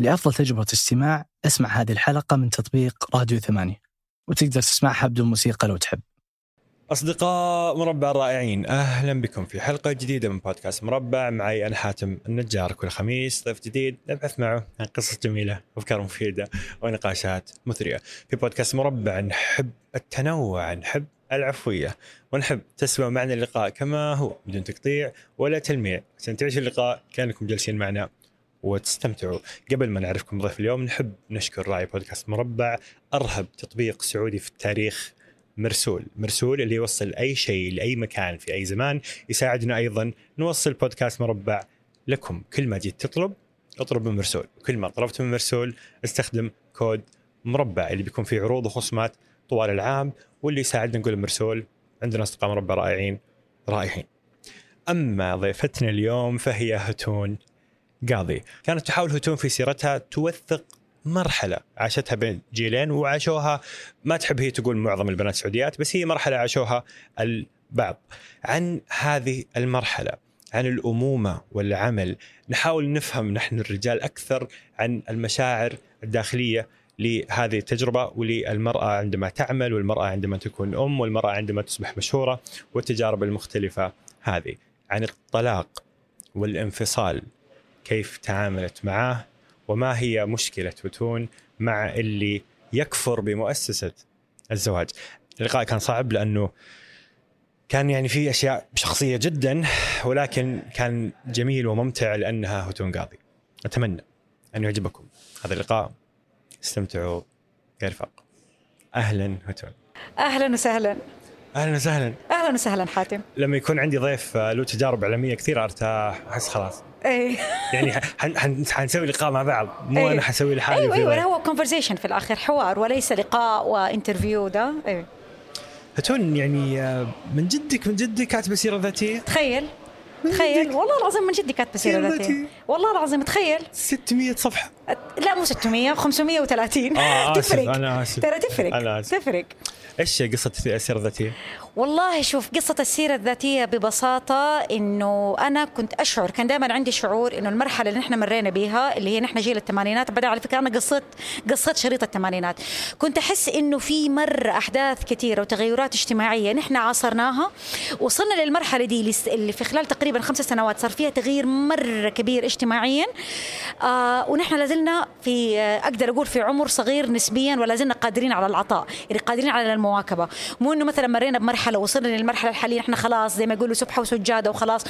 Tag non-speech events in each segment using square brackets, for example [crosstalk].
لأفضل تجربة استماع أسمع هذه الحلقة من تطبيق راديو ثمانية وتقدر تسمعها بدون موسيقى لو تحب. أصدقاء مربع الرائعين أهلا بكم في حلقة جديدة من بودكاست مربع. معي أنا حاتم النجار كل خميس ضيف جديد نبحث معه عن قصص جميلة وأفكار مفيدة ونقاشات مثرية. في بودكاست مربع نحب التنوع نحب العفوية ونحب تسمعوا معنا اللقاء كما هو بدون تقطيع ولا تلميع. عشان تعيشوا اللقاء كأنكم جالسين معنا. وتستمتعوا. قبل ما نعرفكم ضيف اليوم نحب نشكر راعي بودكاست مربع أرهب تطبيق سعودي في التاريخ مرسول. مرسول اللي يوصل أي شيء لأي مكان في أي زمان يساعدنا أيضا نوصل بودكاست مربع لكم. كل ما جيت تطلب اطلب من مرسول. كل ما طلبت من مرسول استخدم كود مربع اللي بيكون فيه عروض وخصومات طوال العام واللي يساعدنا نقول مرسول عندنا أصدقاء مربع رائعين رائعين. أما ضيفتنا اليوم فهي هتون قاضي. كانت تحاول هتون في سيرتها توثق مرحلة. عاشتها بين جيلين وعاشوها ما تحب هي تقول معظم البنات السعوديات بس هي مرحلة عاشوها البعض. عن هذه المرحلة عن الأمومة والعمل نحاول نفهم نحن الرجال أكثر عن المشاعر الداخلية لهذه التجربة وللمرأة عندما تعمل والمرأة عندما تكون أم والمرأة عندما تصبح مشهورة والتجارب المختلفة هذه. عن الطلاق والانفصال كيف تعاملت معاه وما هي مشكلة وتون مع اللي يكفر بمؤسسة الزواج. اللقاء كان صعب لأنه كان يعني في أشياء شخصية جدا ولكن كان جميل وممتع لأنها هتون قاضي. أتمنى أن يعجبكم هذا اللقاء. استمتعوا. يا رفاق أهلا هتون. أهلا وسهلا. أهلا وسهلا. أهلا وسهلا حاتم. لما يكون عندي ضيف له تجارب إعلامية كثير أرتاح أحس خلاص. إيه. يعني حن- حن- حنسوي لقاء مع بعض. مو إيه. أنا حسوي لحالي أيوه أيوه. هو conversation في الآخر حوار وليس لقاء و interview ده؟ أيوه هتون يعني آه، من جدك من جدك كاتبة سيرة ذاتية؟ تخيل تخيل. والله العظيم من جدي كاتبة سيرة ذاتية. والله العظيم تخيل. 600 صفحة. لا مو 600 530 آه، تفرق. أنا آسف. ترى تفرق. أنا آسف. تفرق. إيش قصة السيرة الذاتية؟ والله شوف قصة السيرة الذاتية ببساطة إنه أنا كنت أشعر كان دائما عندي شعور إنه المرحلة اللي نحن مرينا بيها اللي هي نحن جيل الثمانينات بعدين على فكرة أنا قصيت قصيت شريط الثمانينات. كنت أحس إنه في مرة أحداث كثيرة وتغيرات اجتماعية نحن عاصرناها وصلنا للمرحلة دي اللي في خلال تقريبا خمس سنوات صار فيها تغيير مرة كبير اجتماعيا. آه ونحن لازلنا في أقدر أقول في عمر صغير نسبيا ولا زلنا قادرين على العطاء يعني قادرين على المواكبة. مو إنه مثلا مرينا بمرحلة وصلنا للمرحلة الحالية نحن خلاص زي ما يقولوا سبحة وسجادة وخلاص.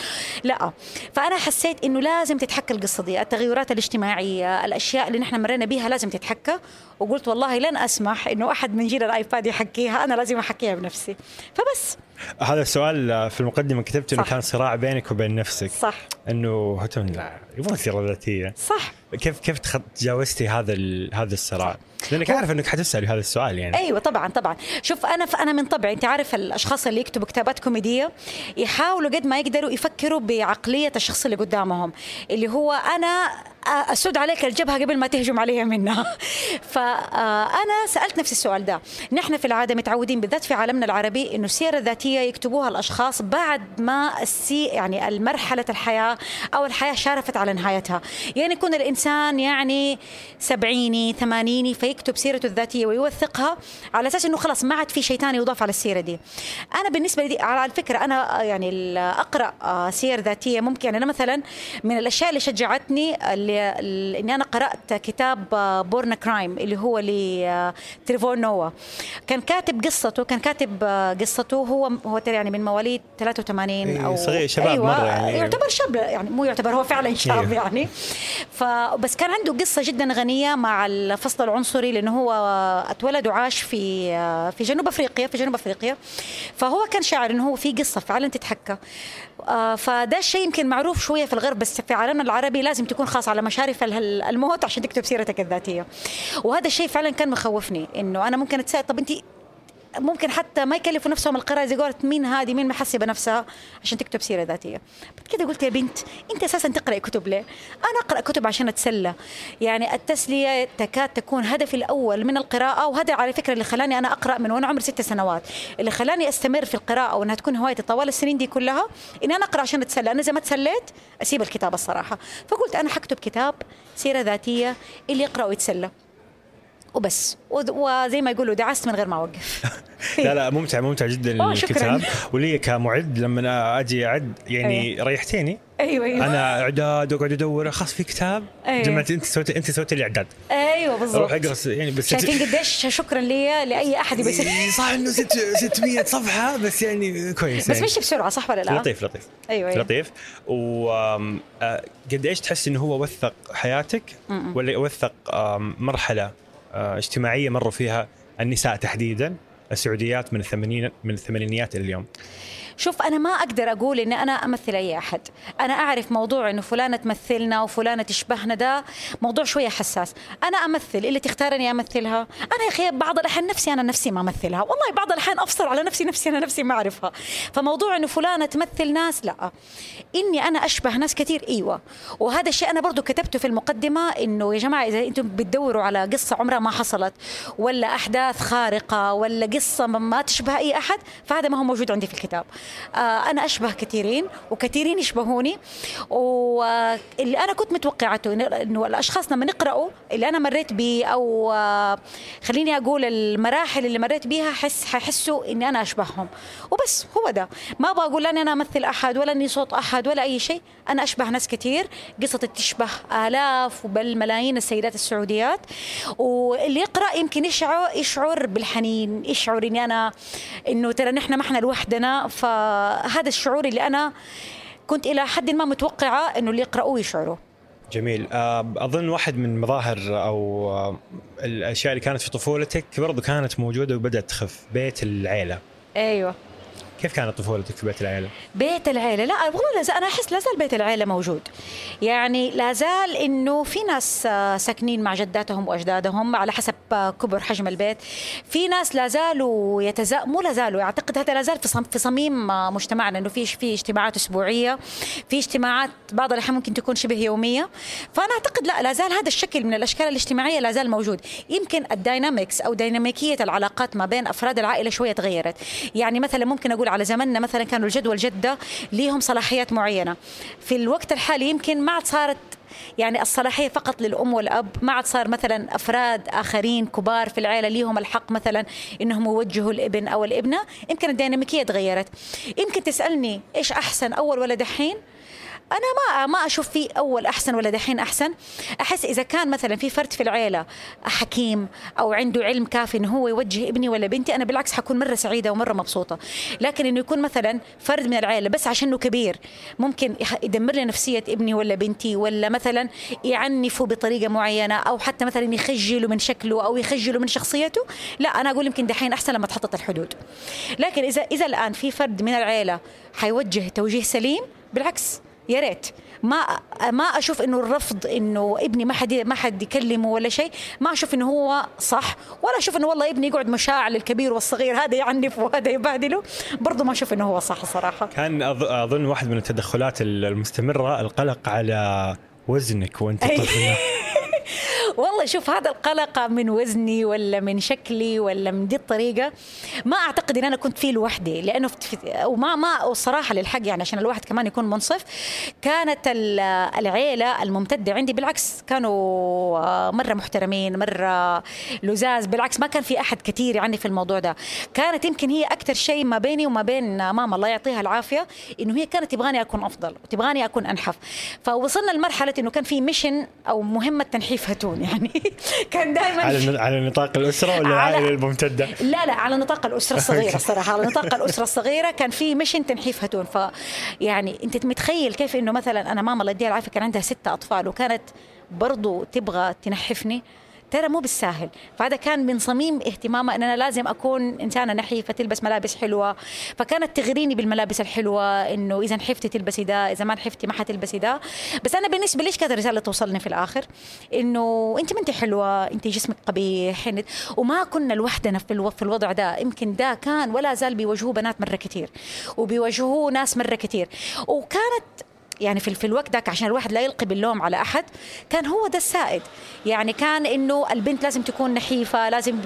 لا فأنا حسيت إنه لازم تتحكى القصة دي التغيرات الاجتماعية الأشياء اللي نحن مرينا بيها لازم تتحكى. وقلت والله لن أسمح إنه أحد من جيل الآيباد يحكيها أنا لازم أحكيها بنفسي. فبس. هذا السؤال في المقدمة كتبت إنه. كان صراع بينك وبين نفسك. صح. إنه هتون لا يبغى سيرة ذاتية. صح. كيف كيف تجاوزتي هذا هذا الصراع؟ لأنك عارف إنك حتسالي هذا السؤال يعني. أيوه طبعا طبعا. شوف أنا أنا من طبعي أنت عارف الأشخاص اللي يكتبوا كتابات كوميدية يحاولوا قد ما يقدروا يفكروا بعقلية الشخص اللي قدامهم اللي هو أنا اسد عليك الجبهة قبل ما تهجم عليها منها [laughs] فانا سألت نفسي السؤال ده. نحن في العادة متعودين بالذات في عالمنا العربي إنه السيرة الذاتية يكتبوها الأشخاص بعد ما السي يعني المرحلة الحياة أو الحياة شارفت على نهايتها. يعني يكون الإنسان يعني سبعيني ثمانيني فيكتب سيرته الذاتية ويوثقها على أساس إنه خلاص ما عاد في شيء ثاني يضاف على السيرة دي. أنا بالنسبة لي على الفكرة أنا يعني ال- أقرأ آه، سير ذاتية ممكن. يعني أنا مثلا من الأشياء اللي شجعتني اللي إني أنا قرأت كتاب Born a Crime اللي هو لتريفور نوا كان كاتب قصته كان كاتب آه، قصته. هو هو يعني من مواليد 83 إيه، أو صغير، شباب مرة يعني. يعتبر شاب يعني مو يعتبر هو فعلا شاب إيه. يعني فبس كان عنده قصة جدا غنية مع الفصل العنصري لأنه هو أتولد وعاش في في جنوب أفريقيا في جنوب أفريقيا. فهو كان شاعر إنه هو في قصة فعلا تتحكى. آه، فده الشيء يمكن معروف شوية في الغرب بس في عالمنا العربي لازم تكون خاص على مشارف ال- الموت عشان تكتب سيرتك الذاتية. وهذا الشيء فعلا كان مخوفني إنه أنا ممكن أتساءل طب انت ممكن حتى ما يكلفوا نفسهم القراءة. زي قولت مين هذه؟ مين محسبة نفسها؟ عشان تكتب سيرة ذاتية. بعد كده قلت يا بنت أنت أساسا تقرأي كتب ليه؟ أنا أقرأ كتب عشان أتسلى. يعني التسلية تكاد تكون هدفي الأول من القراءة وهذا على فكرة اللي خلاني أنا أقرأ من وأنا عمري ست سنوات. اللي خلاني أستمر في القراءة وإنها تكون هوايتي طوال السنين دي كلها إني أنا أقرأ عشان أتسلى. أنا إذا ما تسليت أسيب الكتاب الصراحة. فقلت أنا حكتب كتاب سيرة ذاتية اللي يقرأ ويتسلى. وبس. وزي ما يقولوا دعست من غير ما أوقف. [laughs] لا لا ممتع ممتع جدا. الكتاب. ولي كمعد لما أجي أعد يعني ريحتيني. أيوه أيوه. أنا أعداد وأقعد أدور خلاص في كتاب. أيوة. جمعت أنت سويت أنت سويت لي إعداد. أيوه أروح بالضبط اقرا يعني بس شايفين قديش شكرا لي لأي أحد يبي صح إنه ست 600 صفحة بس يعني كويس. بس يعني. مشي بسرعة صح ولا لا؟ لطيف لطيف. أيوه أيوه. لطيف. وقد إيش تحس إنه هو وثق حياتك؟ ولا وثق مرحلة؟ آه، اجتماعية مروا فيها النساء تحديدا السعوديات من الثمانين من الثمانينيات إلى اليوم. شوف أنا ما أقدر أقول إني أنا أمثل أي أحد. أنا أعرف موضوع إنه فلانة تمثلنا وفلانة تشبهنا ده موضوع شوية حساس. أنا أمثل اللي تختارني أمثلها. أنا يا أخي بعض الأحيان نفسي أنا نفسي ما أمثلها. والله بعض الأحيان أفصل على نفسي نفسي أنا نفسي ما أعرفها. فموضوع إنه فلانة تمثل ناس لا. إني أنا أشبه ناس كثير إيوه. وهذا الشيء أنا برضو كتبته في المقدمة إنه يا جماعة إذا أنتم بتدوروا على قصة عمرها ما حصلت ولا أحداث خارقة ولا قصة ما- تشبه أي أحد فهذا ما هو موجود عندي في الكتاب. أنا أشبه كثيرين وكثيرين يشبهوني. واللي أنا كنت متوقعته إنه الأشخاص لما يقرأوا اللي أنا مريت به أو آه خليني أقول المراحل اللي مريت بيها حس حيحسوا إني أنا أشبههم. وبس هو ده. ما أبغى أقول أني أنا أمثل أحد ولا أني صوت أحد ولا أي شيء. أنا أشبه ناس كثير. قصة تشبه آلاف بل ملايين السيدات السعوديات. واللي يقرأ يمكن يشعر يشعر بالحنين يشعر إني أنا إنه ترى نحن ما إحنا لوحدنا فهذا الشعور اللي أنا كنت إلى حد ما متوقعة إنه اللي يقرأوه يشعروا. جميل. آه، أظن واحد من مظاهر أو آه، الأشياء اللي كانت في طفولتك برضو كانت موجودة وبدأت تخف بيت العيلة. أيوه. كيف كانت طفولتك في بيت العيلة؟ بيت العيلة لا والله لا زال أنا أحس لا زال بيت العيلة موجود. يعني لا زال إنه في ناس آه، ساكنين مع جداتهم وأجدادهم على حسب آه، كبر حجم البيت. في ناس لا زالوا يتزا مو لا زالوا أعتقد هذا لا زال في في صميم آه، مجتمعنا إنه في في اجتماعات أسبوعية في اجتماعات بعض الأحيان ممكن تكون شبه يومية. فأنا أعتقد لا لا زال هذا الشكل من الأشكال الاجتماعية لا زال موجود. يمكن الداينامكس أو ديناميكية العلاقات ما بين أفراد العائلة شوية تغيرت. يعني مثلا ممكن أقول على زمننا مثلا كانوا الجد والجدة ليهم صلاحيات معينة. في الوقت الحالي يمكن ما عاد صارت يعني الصلاحية فقط للأم والأب ما عاد صار مثلا أفراد آخرين كبار في العائلة ليهم الحق مثلا إنهم يوجهوا الإبن أو الإبنة. يمكن الديناميكية تغيرت. يمكن تسألني إيش أحسن أول ولا دحين أنا ما ما أشوف في أول أحسن ولا دحين أحسن. أحس إذا كان مثلا في فرد في العيلة حكيم أو عنده علم كافي إنه هو يوجه ابني ولا بنتي أنا بالعكس حكون مرة سعيدة ومرة مبسوطة. لكن إنه يكون مثلا فرد من العيلة بس عشانه كبير ممكن يدمر لي نفسية ابني ولا بنتي ولا مثلا يعنفه بطريقة معينة أو حتى مثلا يخجلوا من شكله أو يخجلوا من شخصيته. لا أنا أقول يمكن دحين أحسن لما تحطت الحدود. لكن إذا إذا الآن في فرد من العيلة حيوجه توجيه سليم بالعكس. يا ريت. ما ما أشوف إنه الرفض إنه ابني ما حد ما حد يكلمه ولا شيء. ما أشوف إنه هو صح ولا أشوف إنه والله ابني يقعد مشاع للكبير والصغير هذا يعنف وهذا يبهدله برضه ما أشوف إنه هو صح صراحة. كان أظن واحد من التدخلات المستمرة القلق على وزنك وأنت. [laughs] طفلة. [laughs] والله شوف هذا القلق من وزني ولا من شكلي ولا من دي الطريقة ما أعتقد إن أنا كنت فيه لوحدي لأنه وما ما والصراحه للحق يعني عشان الواحد كمان يكون منصف كانت ال- العيلة الممتدة عندي بالعكس كانوا آه، مرة محترمين مرة لزاز بالعكس ما كان في أحد كثير يعني في الموضوع ده. كانت يمكن هي أكثر شيء ما بيني وما بين ماما الله يعطيها العافية إنه هي كانت تبغاني أكون أفضل وتبغاني أكون أنحف. فوصلنا لمرحلة إنه كان في ميشن أو مهمة تنحيف هتون يعني؟ [laughs] كان دائما على على نطاق الأسرة ولا العائله الممتدة؟ لا لا على نطاق الأسرة الصغيرة الصراحه على نطاق الأسرة الصغيرة كان في ميشن تنحيف هتون ف يعني أنت متخيل كيف إنه مثلا أنا ماما الله يديها العافية كان عندها ستة أطفال وكانت برضو تبغى تنحفني؟ ترى مو بالساهل. فهذا كان من صميم اهتمامها ان أنا لازم أكون إنسانة نحيفه تلبس ملابس حلوة. فكانت تغريني بالملابس الحلوة إنه إذا نحفتي تلبسي ده إذا ما نحفتي ما حتلبسي ده. بس أنا بالنسبة ليش كانت الرسالة توصلني في الآخر؟ إنه أنت ما أنت حلوة أنت جسمك قبيح وما كنا لوحدنا في في الوضع ده. يمكن ده كان ولا زال بيواجهوه بنات مرة كثير وبيواجهوه ناس مرة كثير وكانت يعني في, في الوقت ذاك عشان الواحد لا يلقي باللوم على أحد كان هو ده السائد. يعني كان إنه البنت لازم تكون نحيفة لازم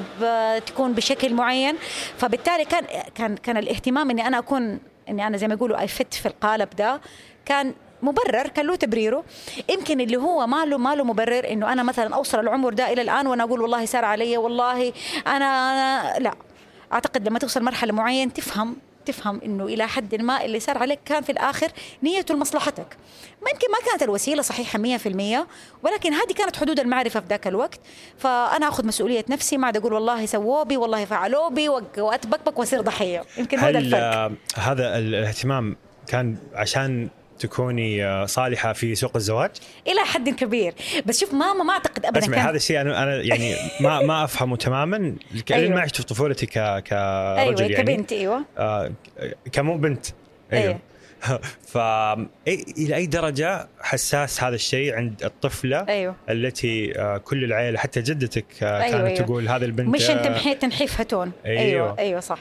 تكون بشكل معين. فبالتالي كان كان كان الاهتمام إني أنا أكون إني أنا زي ما يقولوا اي فت في القالب ده كان مبرر كان له تبريره. يمكن اللي هو ما له ما له مبرر إنه أنا مثلا أوصل العمر ده إلى الآن وأنا أقول والله صار علي والله أنا, أنا لا. أعتقد لما توصل مرحلة معينة تفهم تفهم إنه إلى حد ما اللي صار عليك كان في الآخر نيته لمصلحتك. ما يمكن ما كانت الوسيلة صحيحة 100% ولكن هذه كانت حدود المعرفة في ذاك الوقت. فأنا آخذ مسؤولية نفسي ما عاد أقول والله سووا بي والله فعلوا بي وأتبكبك وأصير ضحية. يمكن هذا الفرق. هذا الاهتمام كان عشان تكوني آه، صالحة في سوق الزواج؟ إلى حد كبير بس شوف ماما ما أعتقد ابدا اسمع هذا الشيء أنا أنا يعني [laughs] ما ما أفهمه تماما لأن أيوة. ما عشت في طفولتي ك كرجل أيوة يعني كبنت أيوه آه كمو بنت أيوه, أيوة. [laughs] ف إلى أي درجة حساس هذا الشيء عند الطفلة أيوه. التي آه كل العائله حتى جدتك آه أيوة كانت أيوة. تقول هذه البنت مش أنت آه، تنحيف هتون أيوه. أيوه أيوه صح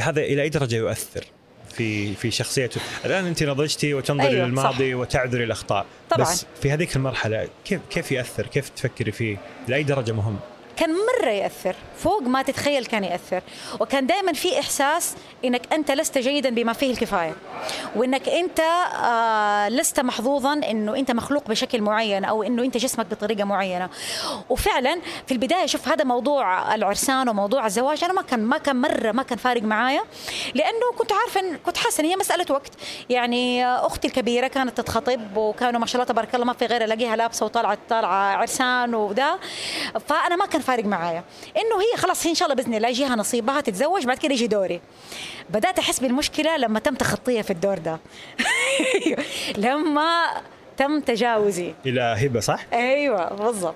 هذا إلى أي درجة يؤثر؟ في في شخصيته. الآن أنت نضجتي وتنظري أيوة للماضي صح. وتعذري الأخطاء. طبعا. بس في هذيك المرحلة كيف كيف يأثر؟ كيف تفكري فيه؟ لأي درجة مهم؟ كان مرة يأثر. فوق ما تتخيل كان يأثر. وكان دائما في إحساس إنك أنت لست جيدا بما فيه الكفاية. وإنك أنت آه لست محظوظا إنه أنت مخلوق بشكل معين أو إنه أنت جسمك بطريقة معينة. وفعلا في البداية شوف هذا موضوع العرسان وموضوع الزواج أنا ما كان ما كان مرة ما كان فارق معايا. لأنه كنت عارفة إن كنت حاسة إن هي مسألة وقت. يعني أختي الكبيرة كانت تتخطب وكانوا ما شاء الله تبارك الله ما في غير ألاقيها لابسة وطالعة طالعة عرسان وده فأنا ما كان فارق معايا. إنه هي خلاص إن شاء الله بإذن الله يجيها نصيبها تتزوج بعد كده يجي دوري. بدأت أحس بالمشكلة لما تم تخطيها في الدور ده. [laughs] لما تم تجاوزي. إلى هبة صح؟ أيوه بالضبط.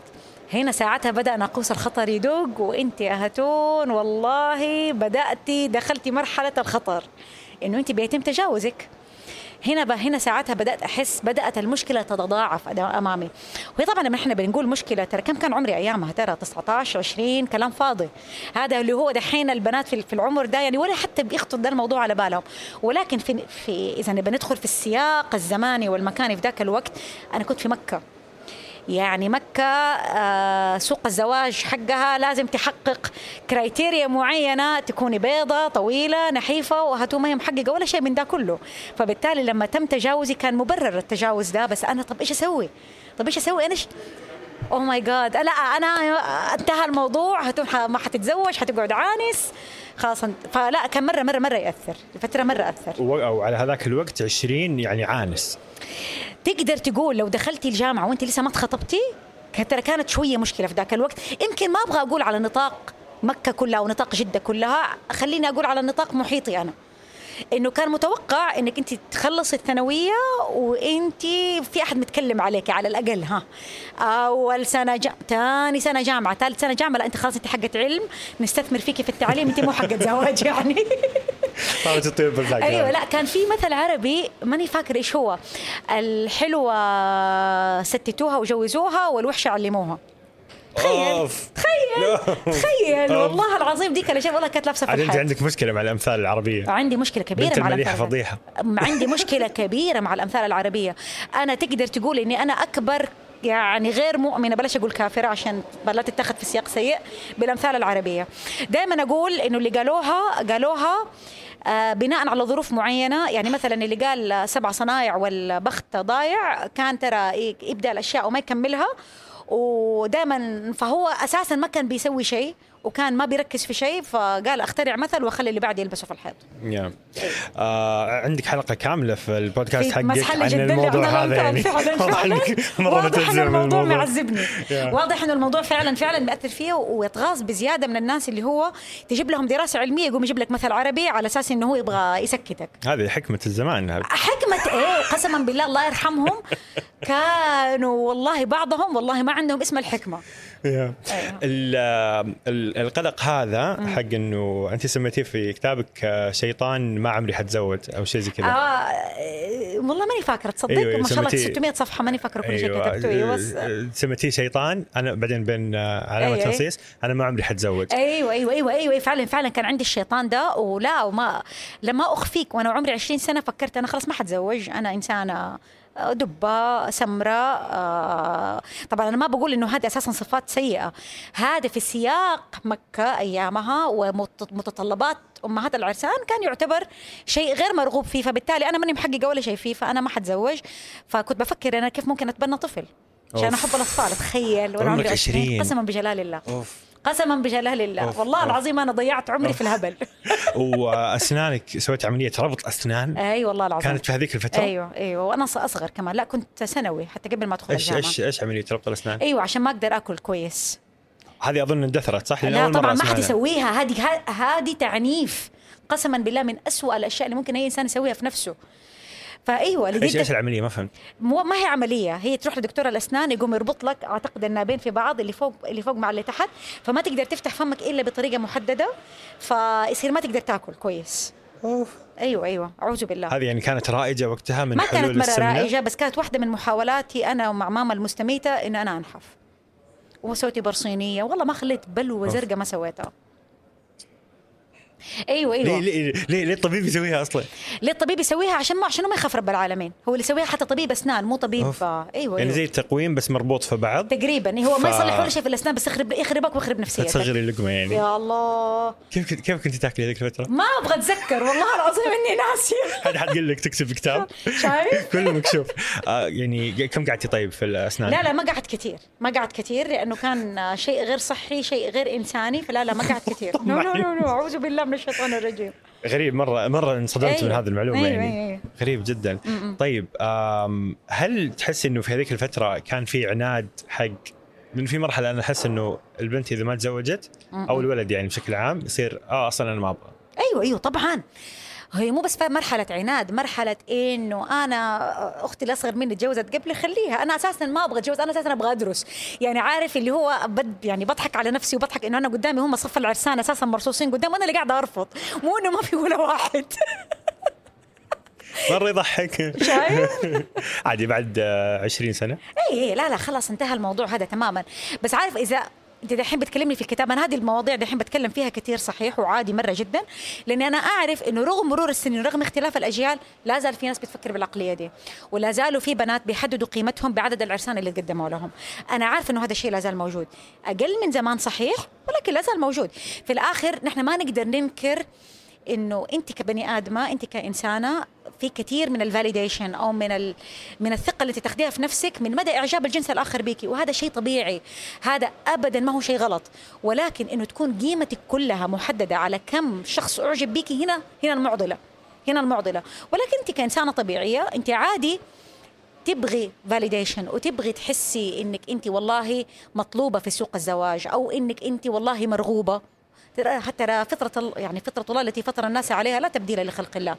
هنا ساعتها بدأ ناقوس الخطر يدق وانت يا هتون والله بداتي دخلتي مرحلة الخطر. إنه انت بيتم تجاوزك. هنا هنا ساعتها بدأت أحس بدأت المشكلة تتضاعف أمامي. وهي طبعا لما إحنا بنقول مشكلة ترى كم كان عمري أيامها؟ ترى 19 20 كلام فاضي. هذا اللي هو دحين البنات في العمر ده يعني ولا حتى بيخطر ده الموضوع على بالهم. ولكن في, في إذا بندخل في السياق الزماني والمكاني في ذاك الوقت أنا كنت في مكة. يعني مكة آه، سوق الزواج حقها لازم تحقق criteria معينة تكوني بيضة طويلة نحيفة وهاتوا ما هي محققة ولا شيء من ده كله. فبالتالي لما تم تجاوزي كان مبرر التجاوز ده بس أنا طب إيش أسوي؟ طب إيش أسوي؟ أنا oh my God لا أنا انتهى الموضوع ما حتتزوج حتقعد عانس. خلاص فلا كان مرة مرة مرة يأثر. فترة مرة أثر. أو على هذاك الوقت 20 يعني عانس. تقدر تقول لو دخلتي الجامعة وأنت لسه ما تخطبتي ترى كانت شوية مشكلة في ذاك الوقت. يمكن ما أبغى أقول على نطاق مكة كلها ونطاق جدة كلها خليني أقول على نطاق محيطي أنا. إنه كان متوقع إنك أنت تخلصي الثانوية وأنت في أحد متكلم عليك على الأقل ها. أول سنة جا... ثاني سنة جامعة ثالث سنة جامعة لأ أنت خلاص أنت حقه علم نستثمر فيكي في التعليم أنت مو حقه [laughs] زواج يعني. أيوه لأ كان في مثل عربي ماني فاكر إيش هو. الحلوة ستتوها وجوزوها والوحشة علموها. تخيل تخيل تخيل. والله العظيم ديك الأشياء والله كانت لابسة في أنت عندك مشكلة مع الأمثال العربية. عندي مشكلة كبيرة مع الأمثال فضيحة. عندي مشكلة كبيرة مع الأمثال العربية. أنا تقدر تقول إني أنا أكبر يعني غير مؤمنة بلاش أقول كافرة عشان لا تتخذ في سياق سيء بالأمثال العربية. دائما أقول إنه اللي قالوها قالوها آه بناء على ظروف معينة. يعني مثلا اللي قال سبع صنايع والبخت ضايع كان ترى يبدأ الأشياء وما يكملها. ودائما فهو أساسا ما كان بيسوي شيء وكان ما بيركز في شيء فقال أخترع مثل وأخلي اللي بعدي يلبسه في الحيط. آه عندك حلقة كاملة في البودكاست حقك عن الموضوع هذا يعني. فعلاً واضح. [laughs] انك مرة واضح ان الموضوع معذبني. Yeah. واضح ان الموضوع فعلا فعلا مأثر فيه ويتغاظ بزيادة من الناس اللي هو تجيب لهم دراسة علمية يقوم يجيب لك مثل عربي على أساس إنه هو يبغى يسكتك. هذه حكمة الزمان. حكمة إيه؟ قسما بالله الله يرحمهم. [laughs] كانوا والله بعضهم والله ما عندهم اسم الحكمة. [laughs] القلق هذا حق إنه أنت سميتيه في كتابك آه، شيطان ما عمري حتزوج أو شيء زي كذا. آه والله ماني فاكرة تصدق؟ أيوه، ما شاء الله سميتي- 600 صفحة ماني فاكرة كل شيء كتبته. أيوه بس آه، سميتيه شيطان أنا بعدين بين علامة. تنصيص أنا ما عمري حتزوج. أيوه أيوه أيوه أيوه فعلا فعلا كان عندي الشيطان ده ولا وما لما أخفيك وأنا عمري 20 سنة فكرت أنا خلاص ما حتزوج أنا إنسانة دبة سمراء آه، طبعا أنا ما بقول إنه هذه أساسا صفات سيئة. هذا في سياق مكة أيامها ومتطلبات أمهات العرسان كان يعتبر شيء غير مرغوب فيه. فبالتالي أنا ماني محققة ولا شيء فيه فأنا ما حتزوج. فكنت بفكر أنا كيف ممكن أتبنى طفل؟ عشان أوف. أحب الأطفال. تخيل عمرك عمري 20 20. قسما بجلال الله. أوف. قسما بجلال الله أوف، والله أوف. العظيم أنا ضيعت عمري في الهبل. [laughs] وأسنانك سويت عملية ربط أسنان؟ أي والله العظيم. كانت في هذيك الفترة؟ أيوه أيوه. وأنا أصغر كمان. لا كنت ثانوي حتى قبل ما أدخل إيش إيش إيش عملية ربط الأسنان؟ أيوه عشان ما أقدر آكل كويس. هذه أظن اندثرت صح؟ لا طبعا ما حد. يسويها. هذه هذه تعنيف. قسما بالله من أسوأ الأشياء اللي ممكن أي إنسان يسويها في نفسه. فأيوة إيش إيش العملية؟ ما فهمت. مو ما هي عملية. هي تروح لدكتور الأسنان يقوم يربط لك أعتقد النابين في بعض اللي فوق اللي فوق مع اللي تحت فما تقدر تفتح فمك إلا بطريقة محددة فيصير ما تقدر تاكل كويس. أيوه أيوه. أعوذ بالله. هذه يعني كانت رائجة وقتها من ما حلول كانت مرة السمنة؟ رائجة بس كانت واحدة من محاولاتي أنا ومع ماما المستميتة إنه أنا أنحف. وسويتي برصينية. والله ما خليت بلوة زرقاء ما سويتها. أيوه أيوه. ليه ليه ليه, ليه الطبيب يسويها أصلا؟ ليه الطبيب يسويها؟ عشان ما عشان ما يخاف رب العالمين. هو اللي يسويها حتى طبيب أسنان مو طبيب أوف. آه، أيوه يعني أيوه. زي التقويم بس مربوط في بعض؟ تقريبا هو ما ف- يصلح ولا شيء في الأسنان بس يخرب يخربك ويخرب نفسيتك. تصغري اللقمة يعني. يا الله. كيف كنت كيف كنت تاكلي هذيك الفترة؟ ما أبغى أتذكر والله العظيم إني ناسية. [laughs] حد حد قال لك تكتب كتاب؟ شايف؟ [laughs] كله مكشوف. آه يعني كم قعدتي طيب في الأسنان؟ لا لا ما قعدت كثير ما قعدت كثير لأنه كان شيء غير صحي شيء غير إنساني فلا لا ما قعدت كثير no no no أعوذ بالله من الشيطان الرجيم. غريب مرة مرة انصدمت من أيوة. هذه المعلومة أيوة، يعني. أيوة. غريب جدا. طيب آم، هل تحس إنه في هذيك الفترة كان في عناد حق لأن في مرحلة أنا أحس إنه البنت إذا ما تزوجت أو الولد يعني بشكل عام يصير آه أصلا أنا ما أبغى. أيوه أيوه طبعا. هي مو بس مرحلة عناد مرحلة إنه أنا أختي الأصغر مني تجوزت قبلي خليها. أنا أساسا ما أبغى أتجوز أنا أساسا أبغى أدرس. يعني عارف اللي هو بد يعني بضحك على نفسي وبضحك إنه أنا قدامي هم صف العرسان أساسا مرصوصين قدام وأنا اللي قاعدة أرفض. مو إنه ما في ولا واحد. [laughs] مرة يضحك. شايف؟ [laughs] عادي بعد آه، 20 سنة؟ اي اي لا لا خلاص انتهى الموضوع هذا تماما. بس عارف إذا انت دحين بتكلمني في الكتاب. أنا هذه المواضيع دحين بتكلم فيها كثير صحيح وعادي مرة جدا لأني أنا أعرف إنه رغم مرور السنين رغم اختلاف الأجيال لا زال في ناس بتفكر بالعقلية دي ولا زالوا في بنات بيحددوا قيمتهم بعدد العرسان اللي تقدموا لهم. أنا عارفة إنه هذا الشيء لا زال موجود. أقل من زمان صحيح ولكن لا زال موجود. في الآخر نحن ما نقدر ننكر إنه أنت كبني آدمة أنت كإنسانة في كثير من ال validation أو من ال... من الثقة اللي تاخذيها في نفسك من مدى إعجاب الجنس الآخر بيكي. وهذا شيء طبيعي. هذا ابدا ما هو شيء غلط. ولكن إنه تكون قيمتك كلها محددة على كم شخص أعجب بيكي هنا هنا المعضلة. هنا المعضلة. ولكن أنت كإنسانة طبيعية أنت عادي تبغي validation وتبغي تحسي إنك أنت والله مطلوبة في سوق الزواج أو إنك أنت والله مرغوبة. فطرة ال- يعني فطرة الله التي فطر الناس عليها لا تبديل لخلق الله.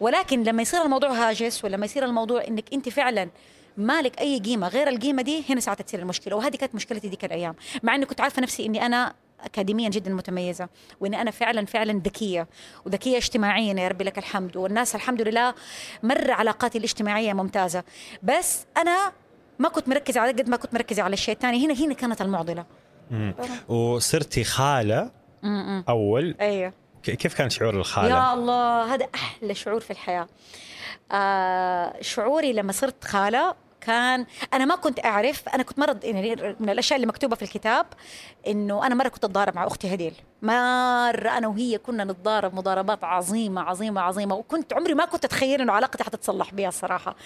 ولكن لما يصير الموضوع هاجس ولما يصير الموضوع إنك أنت فعلا مالك أي قيمة غير القيمة دي هنا ساعتها تصير المشكلة. وهذه كانت مشكلتي ذيك الأيام. مع إني كنت عارفة نفسي إني أنا اكاديميا جدا متميزة وإني أنا فعلا فعلا ذكية وذكية اجتماعيا يا ربي لك الحمد. والناس الحمد لله مره علاقاتي الاجتماعية ممتازة. بس أنا ما كنت مركزة على قد ما كنت مركزة على الشيء الثاني. هنا هنا كانت المعضلة. وصرتي خالة. أول. أيوه. كيف كان شعور الخالة؟ يا الله هذا أحلى شعور في الحياة. آه شعوري لما صرت خالة كان أنا ما كنت أعرف أنا كنت مرة يعني من الأشياء اللي مكتوبة في الكتاب إنه أنا مرة كنت أتضارب مع أختي هديل. مرة أنا وهي كنا نتضارب مضاربات عظيمة عظيمة عظيمة وكنت عمري ما كنت أتخيل إنه علاقتي حتتصلح بها الصراحة.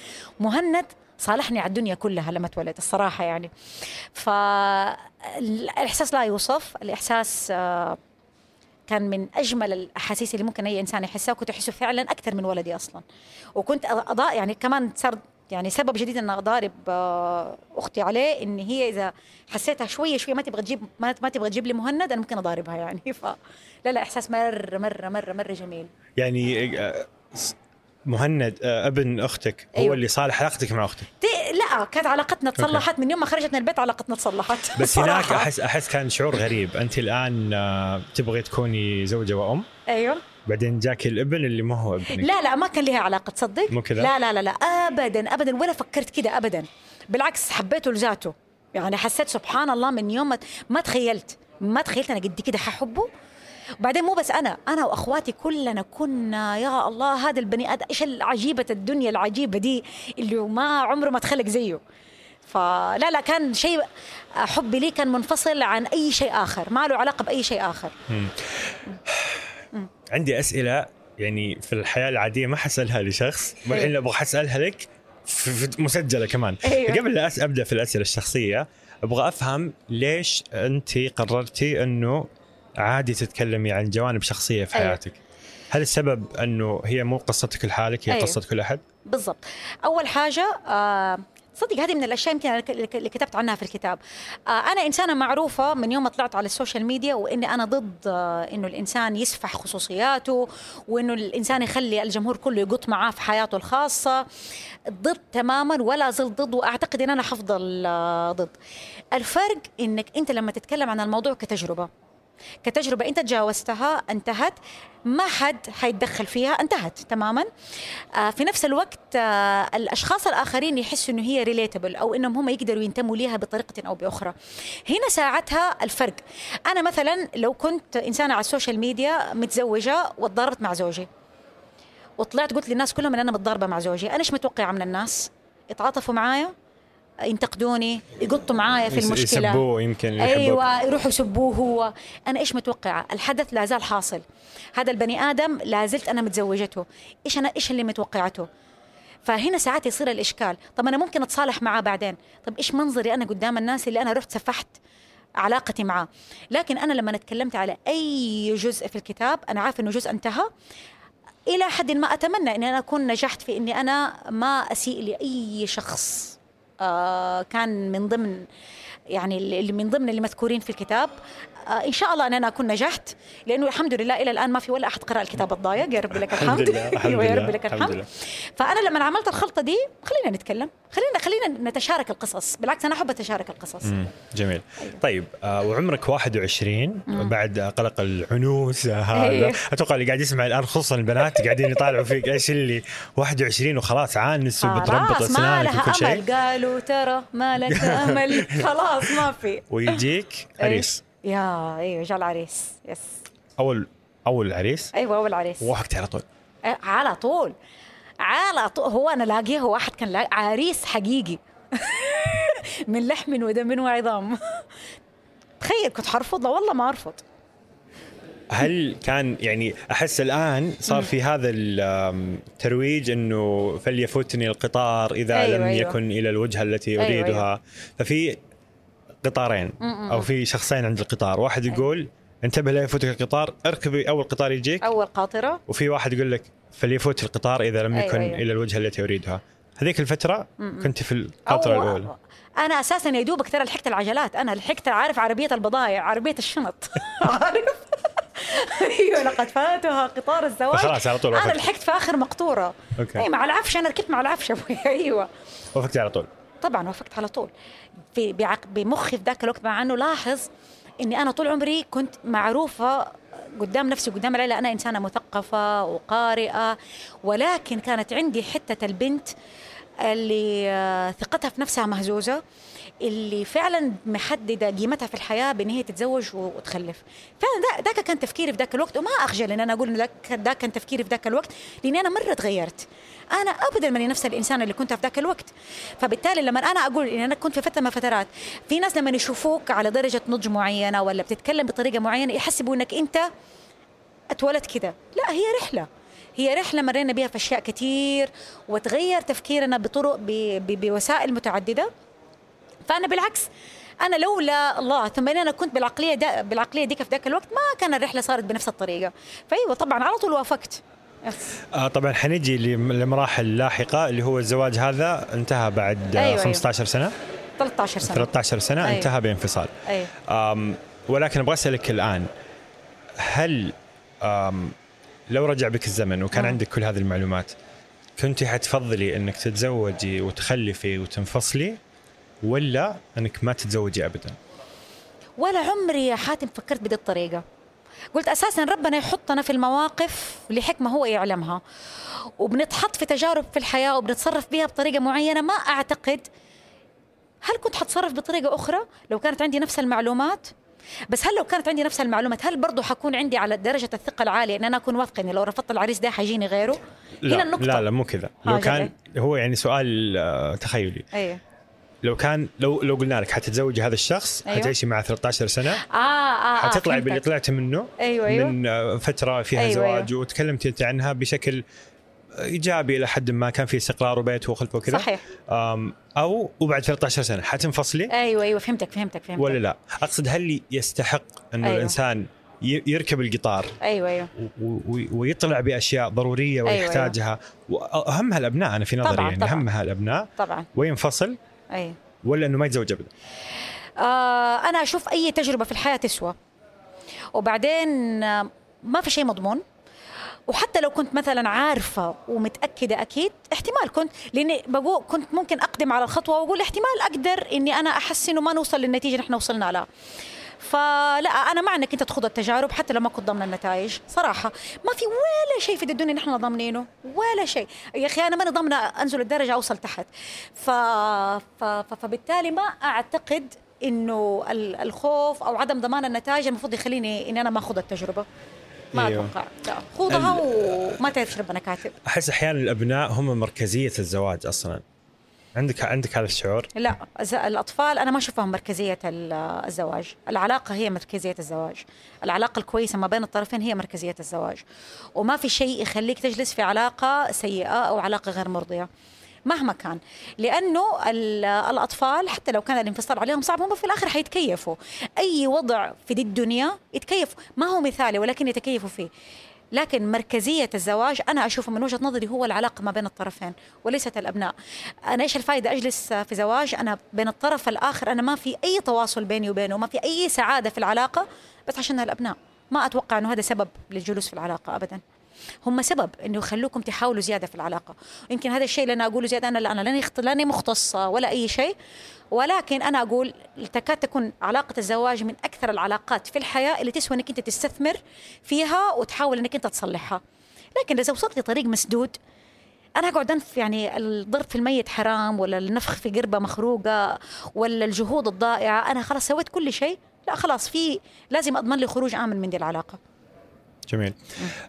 مهند صالحني على الدنيا كلها لما اتولد الصراحة يعني. ف الاحساس لا يوصف الإحساس آه، كان من أجمل الأحاسيس اللي ممكن أي إنسان يحسها وكنت أحسه فعلا أكثر من ولدي أصلا. وكنت اضاء يعني كمان صار يعني سبب جديد إن اضارب أختي عليه إن هي إذا حسيتها شوية شوية ما تبغى تجيب ما, ما تبغى تجيب لي مهند أنا ممكن أضاربها يعني. ف لا لا إحساس مره مره مره مره جميل. يعني آه، مهند آه، ابن أختك هو أيوة. اللي صالح علاقتك مع أختك؟ لا كانت علاقتنا تصلحت من يوم ما خرجت من البيت علاقتنا تصلحت. بس هناك صراحة. احس أحس كان شعور غريب. أنت الآن آه، تبغي تكوني زوجة وأم؟ أيوه. بعدين جاك الابن اللي ما هو ابنك. لا لا ما كان لها علاقة تصدق؟ مو كذا؟ لا لا لا لا ابدا ابدا ولا فكرت كذا ابدا. بالعكس حبيته لذاته. يعني حسيت سبحان الله من يوم ما, ما تخيلت ما تخيلت أنا قد كده ححبه. وبعدين مو بس أنا أنا وأخواتي كلنا كنا يا الله هذا البني آدم إيش العجيبة الدنيا العجيبة دي اللي ما عمره ما تخلق زيه. فلا لا كان شيء حبي ليه كان منفصل عن أي شيء آخر ما له علاقة بأي شيء آخر. عندي أسئلة يعني في الحياة العادية ما حسألها لشخص والحين أيوة. أبغى اسالها لك مسجلة كمان أيوة. قبل لا أبدأ في الأسئلة الشخصية أبغى أفهم ليش أنت قررتي إنه عادي تتكلمي عن جوانب شخصية في أيوة. حياتك هل السبب إنه هي مو قصتك لحالك هي أيوة. قصة كل أحد بالضبط أول حاجة آه صدق هذه من الأشياء يمكن اللي كتبت عنها في الكتاب. آه أنا إنسانة معروفة من يوم ما طلعت على ال social media وإني أنا ضد آه إنه الإنسان يسفح خصوصياته وإنه الإنسان يخلي الجمهور كله يقط معاه في حياته الخاصة. ضد تماما ولا زلت ضد وأعتقد إن أنا حفضل آه ضد. الفرق إنك أنت لما تتكلم عن الموضوع كتجربة. كتجربة أنت تجاوزتها انتهت ما حد حيتدخل فيها انتهت تماما. آه في نفس الوقت آه الأشخاص الآخرين يحسوا أنه هي relatable أو أنهم هم يقدروا ينتموا ليها بطريقة أو بأخرى. هنا ساعتها الفرق. أنا مثلا لو كنت إنسانة على السوشيال ميديا متزوجة وتضاربت مع زوجي وطلعت قلت للناس كلهم إن أنا متضاربة مع زوجي أنا إيش متوقعه من الناس؟ يتعاطفوا معايا؟ ينتقدوني يقطوا معايا في المشكلة. يسبوه يمكن. أيوه يروحوا يسبوه هو. أنا إيش متوقعة؟ الحدث لا زال حاصل. هذا البني آدم لا زلت أنا متزوجته. إيش أنا إيش اللي متوقعته؟ فهنا ساعات يصير الإشكال. طب أنا ممكن أتصالح معاه بعدين؟ طب إيش منظري أنا قدام الناس اللي أنا رحت سفحت علاقتي معاه؟ لكن أنا لما اتكلمت على أي جزء في الكتاب أنا عارفة إنه جزء انتهى. إلى حد ما أتمنى إني أنا أكون نجحت في إني أنا ما أسيء لأي شخص. كان من ضمن يعني اللي من ضمن اللي مذكورين في الكتاب آه إن شاء الله ان أنا اكون نجحت لأنه الحمد لله إلى الآن ما في ولا أحد قرأ الكتاب الضايق. يا رب لك الحمد. أيوة، يا رب لك الحمد. فأنا لما عملت الخلطة دي خلينا نتكلم خلينا خلينا نتشارك القصص. بالعكس أنا أحب أتشارك القصص. مم، جميل. طيب آه وعمرك 21 بعد قلق العنوس هذا. أيوه. أتوقع اللي قاعد يسمع الآن خصوصا البنات قاعدين يطالعوا فيك إيش اللي؟ 21 وخلاص عانس وبتربط خلاص ما أسنانك لها وكل شيء. قالوا ترى ما لك أمل. [laughs] خلاص ما في. ويجيك عريس يا أيوه جاء العريس يس أول أول عريس؟ أيوه أول عريس. وافقتي على طول. على طول. على طول هو أنا لاقيه هو واحد كان لاقي عريس حقيقي. [laughs] من لحم ودم وعظام. تخيل كنت حرفض؟ لا والله ما أرفض. هل كان يعني أحس الآن صار في هذا الترويج إنه فليفوتني القطار إذا أيوة، لم أيوة. يكن إلى الوجهة التي أيوة، أريدها؟ ففي قطارين أو في شخصين عند القطار. واحد يقول انتبه لا يفوتك القطار اركبي أول قطار يجيك. أول قاطرة. وفي واحد يقول لك فليفوت القطار إذا لم أيوة، يكن أيوة. إلى الوجهة التي أريدها. هذيك الفترة كنت في القطره الاولى أنا أساسا يا دوبك ترى لحقت العجلات. أنا لحقت عارف عربية البضائع عربية الشنط. [laughs] عارف؟ [laughs] أيوه لقد فاتها قطار الزواج. فخلاص على طول أنا. لحقت في آخر مقطورة. أوكي. أي مع العفش أنا ركبت مع العفش [laughs] أيوه. وافقتي على طول. طبعا وافقت على طول. في بمخي في ذاك الوقت مع إنه لاحظ إني أنا طول عمري كنت معروفة قدام نفسي وقدام العيله أنا إنسانة مثقفة وقارئة ولكن كانت عندي حتة البنت اللي آه، ثقتها في نفسها مهزوزة اللي فعلا محددة قيمتها في الحياة بأن هي تتزوج وتخلف. فعلا ذاك كان تفكيري في ذاك الوقت وما أخجل إن أنا أقول إنه ذاك كان تفكيري في ذاك الوقت لأني أنا مرة تغيرت. أنا ابدا ماني نفس الإنسان اللي كنت في ذاك الوقت. فبالتالي لما أنا أقول إن أنا كنت في فترة من فترات في ناس لما يشوفوك على درجة نضج معينة ولا بتتكلم بطريقة معينة يحسبوا إنك أنت اتولدت كذا لا هي رحلة. هي رحلة مرينا بها في أشياء كثير وتغير تفكيرنا بطرق بوسائل متعددة. فأنا بالعكس أنا لولا الله ثم إني أنا كنت بالعقلية دا بالعقلية ديك في ذاك الوقت ما كان الرحلة صارت بنفس الطريقة. فأيوة طبعا على طول وافقت. آه طبعا حنجي لم- لمراحل لاحقة اللي هو الزواج هذا انتهى بعد أيوة، أيوة. أيوة. 15 سنة. 13 سنة. 13 سنة أيوة. انتهى بانفصال. أم ولكن أبغى أسألك الآن هل لو رجع بك الزمن وكان آه. عندك كل هذه المعلومات كنت حتفضلي إنك تتزوجي وتخلفي وتنفصلي ولا إنك ما تتزوجي ابدا؟ ولا عمري يا حاتم فكرت بهذه الطريقة قلت أساسا ربنا يحطنا في المواقف لحكمه هو يعلمها وبنتحط في تجارب في الحياة وبنتصرف بها بطريقة معينة ما أعتقد هل كنت حتصرف بطريقة أخرى لو كانت عندي نفس المعلومات بس هل لو كانت عندي نفس المعلومات هل برضو حكون عندي على درجة الثقة العالية إن أنا أكون واثقة إني لو رفضت العريس ده حيجيني غيره؟ لا هنا النقطة. لا لا مو كذا. آه، لو كان هو يعني سؤال آه، تخيلي. أيوه. لو كان لو لو قلنا لك حتتزوجي هذا الشخص أيوة. حتعيشي معه 13 سنة آه آه, آه حتطلعي فهمتك. باللي طلعت منه أيوه أيوه. من آه، فترة فيها أيوة، زواج وتكلمتي أنت عنها بشكل إيجابي إلى حد ما كان في استقرار وبيت وخلفه وكذا. صحيح. أو وبعد 13 سنة. حتنفصلي أيوه أيوه فهمتك فهمتك فهمتك. ولا لا؟ أقصد هل يستحق إنه أيوة. الإنسان يركب القطار؟ أيوه أيوه. ويطلع بأشياء ضرورية أيوة، ويحتاجها. واهمها الابناء أنا في نظري طبعاً، يعني طبعاً. اهمها الابناء طبعا. وينفصل أيوه ولا إنه ما يتزوج ابدا؟ آه أنا أشوف أي تجربة في الحياة تسوى. وبعدين آه، ما في شيء مضمون. وحتى لو كنت مثلا عارفة ومتأكدة أكيد احتمال كنت لأني بقول كنت ممكن أقدم على الخطوة وأقول احتمال أقدر إني أنا أحسن وما نوصل للنتيجة اللي إحنا وصلنا لها. فلا أنا مع إنك أنت تخوض التجارب حتى لو ما كنت ضامن النتائج صراحة. ما في ولا شيء في الدنيا نحن ضامنينه ولا شيء. يا أخي أنا ماني ضامنة أنزل الدرجة أوصل تحت. ف... ف... فبالتالي ما أعتقد إنه ال- الخوف أو عدم ضمان النتائج المفروض يخليني إني أنا ما أخوض التجربة. ما أيوه. أتوقع. لا خوضها وما تعرف ربنا كاتب أحس أحيانا الأبناء هم مركزية الزواج أصلا. عندك عندك هذا الشعور؟ لا الأطفال أنا ما أشوفهم مركزية ال- الزواج. العلاقة هي مركزية الزواج. العلاقة الكويسة ما بين الطرفين هي مركزية الزواج. وما في شيء يخليك تجلس في علاقة سيئة أو علاقة غير مرضية. مهما كان. لأنه ال- الأطفال حتى لو كان الانفصال عليهم صعب هم في الآخر حيتكيفوا. أي وضع في دي الدنيا يتكيفوا. ما هو مثالي ولكن يتكيفوا فيه. لكن مركزية الزواج أنا أشوفه من وجهة نظري هو العلاقة ما بين الطرفين وليست الأبناء. أنا إيش الفائدة أجلس في زواج أنا بين الطرف الآخر أنا ما في أي تواصل بيني وبينه ما في أي سعادة في العلاقة بس عشان الأبناء. ما أتوقع أنه هذا سبب للجلوس في العلاقة أبدا. هم سبب إنه يخلوكم تحاولوا زيادة في العلاقة. يمكن هذا الشيء اللي أنا أقوله زيادة أنا لا أنا لاني لاني مختصه ولا أي شيء. ولكن أنا أقول تكاد تكون علاقة الزواج من أكثر العلاقات في الحياة اللي تسوى إنك أنت تستثمر فيها وتحاول إنك أنت تصلحها. لكن إذا وصلت لطريق مسدود أنا أقعد أنف يعني الضرب في الميت حرام ولا النفخ في قربة مخروقة ولا الجهود الضائعة. أنا خلاص سويت كل شيء لا خلاص في لازم أضمن لي خروج آمن من دي العلاقة. جميل.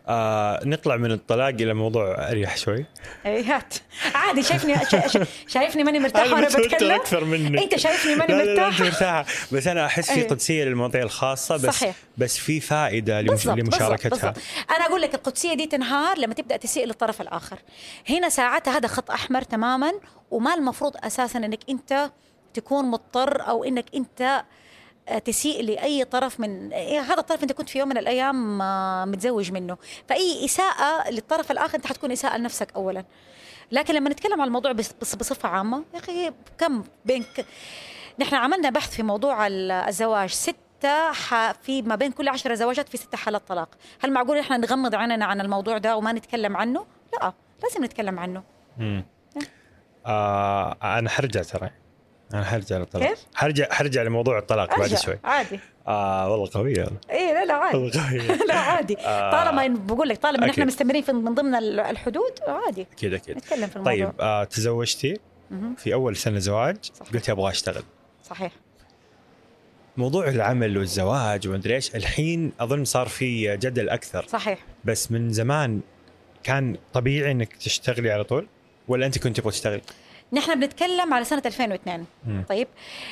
آه نطلع من الطلاق إلى موضوع أريح شوي. اي هات. عادي شايفني شا- شا- شايفني ماني مرتاحة وأنا بتكلم؟ أكثر منك. أنت شايفني ماني لا لا لا انت مرتاحه مرتاحة. بس أنا أحس في أيوة. قدسية للمواضيع الخاصة بس صحيح. بس في فائدة بالضبط لمشاركتها. بالضبط. بالضبط. أنا أقول لك القدسية دي تنهار لما تبدأ تسيء للطرف الآخر. هنا ساعتها هذا خط أحمر تماما وما المفروض أساسا إنك أنت تكون مضطر أو إنك أنت آه، تسيء لأي طرف من إيه، هذا الطرف أنت كنت في يوم من الأيام آه، متزوج منه. فأي إساءة للطرف الآخر أنت حتكون إساءة لنفسك اولا. لكن لما نتكلم عن الموضوع بصفة عامة يا أخي كم بين. نحن عملنا بحث في موضوع ال- الزواج. ستة ح... في ما بين كل عشرة زواجات في ستة حالات طلاق. هل معقول إحنا نغمض عيننا عن الموضوع ده وما نتكلم عنه؟ لا لازم نتكلم عنه. مم. آه أنا حرجع ترى. أنا حرجع للطلاق. كيف؟ حرجع حرجع لموضوع الطلاق بعد. شوي. عادي. آه والله والله إيه لا لا عادي. والله قوية. [laughs] لا عادي. آه. طالما بقول لك طالما نحن. مستمرين في من ضمن ال- الحدود عادي. أكيد أكيد. نتكلم في الموضوع. طيب آه تزوجتي. في أول سنة زواج؟ صح. قلتي أبغى أشتغل. صحيح. موضوع العمل والزواج ومدري إيش الحين أظن صار في جدل أكثر. صحيح. بس من زمان كان طبيعي إنك تشتغلي على طول؟ ولا أنت كنت تبغى تشتغلي؟ نحن بنتكلم على سنة 2002 مم. طيب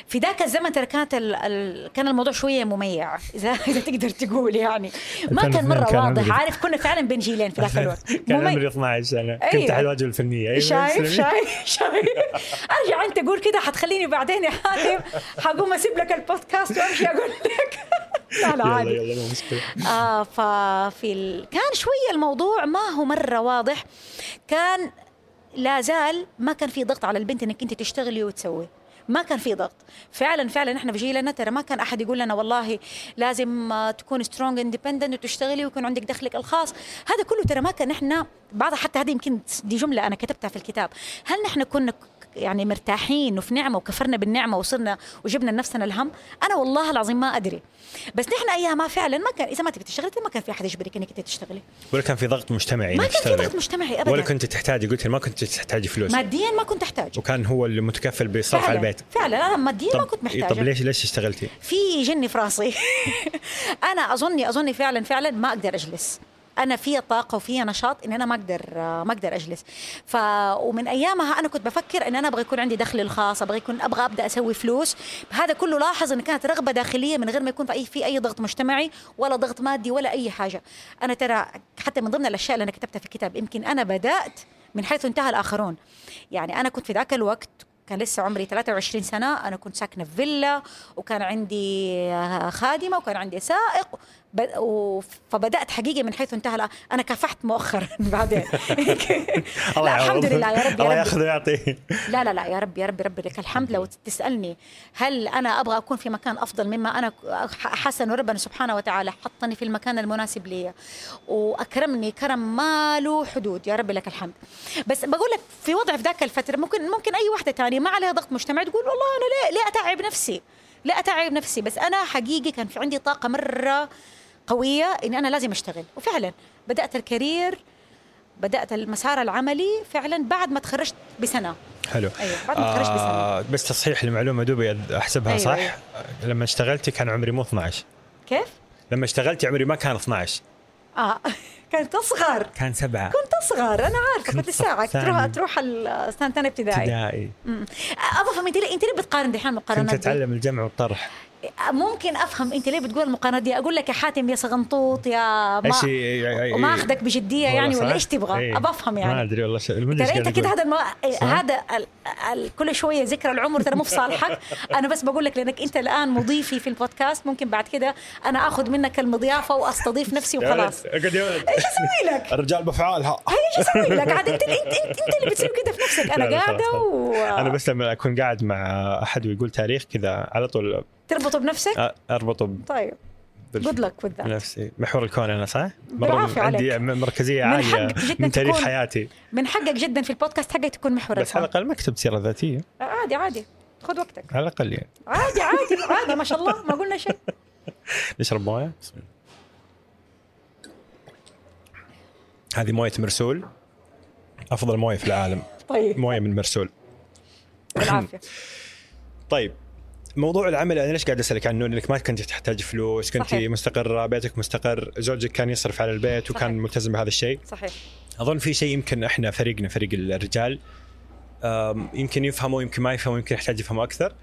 في ذاك الزمن ترى كانت ال... ال... كان الموضوع شوية مميع إذا [laughs] إذا تقدر تقول يعني. ما كان 2002 مرة كان واضح. عمري- عارف كنا فعلا بين جيلين في ذاك [laughs] الوقت. كان عمري 12 سنه كنت أيوة. على الواجهه الفنية. أيوة، شايف. شايف شايف. أرجع أنت قول كده حتخليني بعدين يا حاتم. حقوم أسيب لك البودكاست وأمشي أقول لك. [laughs] لا لا عادي. يلا آه ففي ال... كان شوية الموضوع ما هو مرة واضح. كان لا زال ما كان في ضغط على البنت إنك أنت تشتغلي وتسوي. ما كان في ضغط. فعلا فعلا إحنا في جيلنا ترى ما كان أحد يقول لنا والله لازم تكون strong independent وتشتغلي ويكون عندك دخلك الخاص. هذا كله ترى ما كان إحنا بعض حتى هذه يمكن دي جملة أنا كتبتها في الكتاب. هل نحن كنا يعني مرتاحين وفي نعمة وكفرنا بالنعمة وصرنا وجبنا لنفسنا الهم. أنا والله العظيم ما أدري. بس نحن ايامها فعلا ما كان إذا ما تبي تشتغلي ما كان في أحد يجبرك إنك تشتغلي. ولا كان في ضغط مجتمعي ما كان في؟ ضغط مجتمعي ابدا. ولا كنت تحتاجي قلت ما كنت تحتاجي فلوس. ماديا ما كنت احتاج وكان هو اللي متكفل بصرف على البيت. فعلا. أنا ماديا ما كنت محتاجة. طب ليش ليش اشتغلتي؟ في جني في راسي. [laughs] أنا اظني أظني فعلا فعلا ما أقدر أجلس. أنا في طاقة وفي نشاط إن أنا ما أقدر ما أقدر أجلس. ف ومن أيامها أنا كنت بفكر إن أنا أبغى يكون عندي دخلي الخاص أبغى يكون أبغى أبدأ أسوي فلوس. هذا كله لاحظ إن كانت رغبة داخلية من غير ما يكون في أي في أي ضغط مجتمعي ولا ضغط مادي ولا أي حاجة. أنا ترى حتى من ضمن الأشياء اللي أنا كتبتها في الكتاب يمكن أنا بدأت من حيث انتهى الآخرون. يعني أنا كنت في ذاك الوقت كان لسه عمري 23 سنة أنا كنت ساكنة في فيلا وكان عندي خادمة وكان عندي سائق فبدأت حقيقة من حيث انتهى. أنا كافحت مؤخرا [laughs] بعدين. [laughs] لا الحمد لله يا رب الله يا رب. ياخذ ويعطي لا لا لا يا رب يا رب رب لك الحمد. لو تسألني هل أنا أبغى أكون في مكان أفضل مما أنا حاسة أنه ربنا سبحانه وتعالى حطني في المكان المناسب لي. وأكرمني كرم ما له حدود. يا رب لك الحمد. بس بقول لك في وضع في ذاك الفترة ممكن ممكن أي واحدة تانية ما عليها ضغط مجتمعي تقول والله أنا ليه ليه أتعب نفسي؟ لا أتعب نفسي؟ بس أنا حقيقي كان في عندي طاقة مرة قوية إني أنا لازم أشتغل وفعلا بدأت الكارير بدأت المسار العملي فعلا بعد ما تخرجت بسنة حلو أيوة، بعد ما تخرجت بسنة. آه بس تصحيح المعلومة دوبي أحسبها أيوة، صح أيوة. لما اشتغلتي كان عمري مو 12 كيف؟ لما اشتغلتي عمري ما كان 12 آه [laughs] كنت اصغر كان سبعة كنت اصغر أنا عارفة كنت كنت ثاني. تروح تروح السنة ثانية ابتدائي ابتدائي. أبغى افهم أنت ليه أنت ليه بتقارن دحين كنت المقارنات دي؟ أتعلم الجمع والطرح ممكن أفهم أنت ليه بتقول المقارنات دي أقول لك يا حاتم يا صغنطوط يا ما وما أخذك بجدية يعني ولا؟ إيش تبغى؟ إيه. أبغى أفهم ما يعني أدري والله ترى أنت كده. هذا المو... هذا ال... ال... كل شوية ذكرى العمر ترى مو في صالحك [laughs] أنا بس بقول لك لأنك أنت الآن مضيفي في البودكاست ممكن بعد كده أنا آخذ منك المضيافة وأستضيف نفسي وخلاص. إيش أسوي لك؟ [laughs] الرجال بأفعالها إيش أسوي لك؟ عاد انت انت انت, اللي بتسوي كده في نفسك أنا قاعدة. و... أنا بس لما أكون قاعد مع أحد ويقول تاريخ كذا على طول تربطه بنفسك؟ أربطه طيب. بال- جود لك وذ بنفسي. محور الكون أنا صح؟ بالعافية عندي عليك. مركزية من عالية حقك جداً من تاريخ تكون- حياتي. من حقك جدا في البودكاست حقك تكون محور بس على الكون الأقل ما كتبت سيرة ذاتية. عادي عادي. خذ وقتك. على الأقل يعني. عادي عادي عادي. ما شاء الله ما قلنا شيء. [laughs] نشرب موية؟ هذه موية مرسول. أفضل موية في العالم. طيب. موية من مرسول. بالعافية. طيب. موضوع العمل أنا ليش قاعد أسألك عنه إنك ما كنت تحتاج فلوس كنت صحيح. مستقرة بيتك مستقر زوجك كان يصرف على البيت وكان صحيح. ملتزم بهذا الشيء صحيح أظن في شيء يمكن إحنا فريقنا فريق الرجال يمكن يفهموا يمكن ما يفهموا يمكن يحتاج يفهموا أكثر.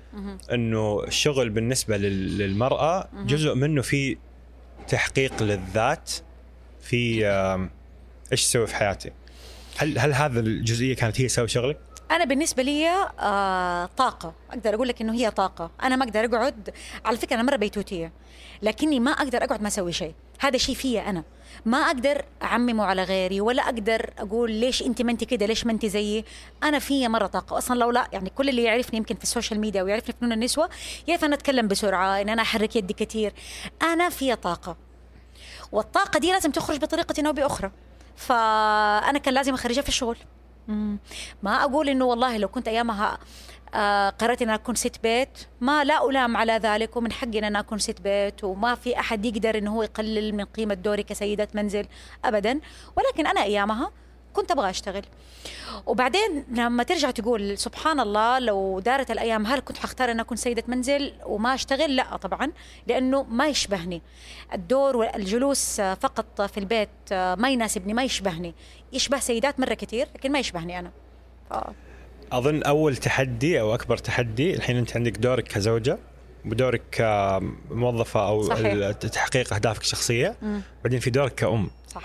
إنه الشغل بالنسبة لل- للمرأة. جزء منه في تحقيق للذات في إيش تسوي في حياتي هل هل هذا الجزئية كانت هي سوي شغلك؟ أنا بالنسبة لي آه طاقة. أقدر أقول لك إنه هي طاقة. أنا ما أقدر أقعد على فكرة أنا مرة بيتوتية لكني ما أقدر أقعد ما أسوي شيء. هذا شيء فيا أنا. ما أقدر أعممه على غيري ولا أقدر أقول ليش أنت ما أنت كده ليش ما أنت زيي. أنا فيا مرة طاقة. أصلا لو لا يعني كل اللي يعرفني يمكن في السوشيال ميديا ويعرفني فنون النسوة يعرف أنا أتكلم بسرعة ان أنا أحرك يدي كثير أنا فيا طاقة. والطاقة دي لازم تخرج بطريقة أو بأخرى. فأنا كان لازم أخرجها في الشغل. ما أقول إنه والله لو كنت أيامها آه قررت إن أكون ست بيت ما لا ألام على ذلك ومن حقي إن أنا أكون ست بيت وما في أحد يقدر إنه هو يقلل من قيمة دوري كسيده منزل ابدا. ولكن أنا أيامها كنت أبغى أشتغل. وبعدين لما ترجع تقول سبحان الله لو دارت الأيام هل كنت حختار أن أكون سيدة منزل وما أشتغل؟ لا طبعا لأنه ما يشبهني. الدور والجلوس آه، فقط في البيت آه، ما يناسبني ما يشبهني. يشبه سيدات مرة كثير لكن ما يشبهني أنا. ف... أظن أول تحدي أو أكبر تحدي الحين أنت عندك دورك كزوجة ودورك كموظفة أو صحيح. تحقيق أهدافك الشخصية مم. بعدين في دورك كأم. صح.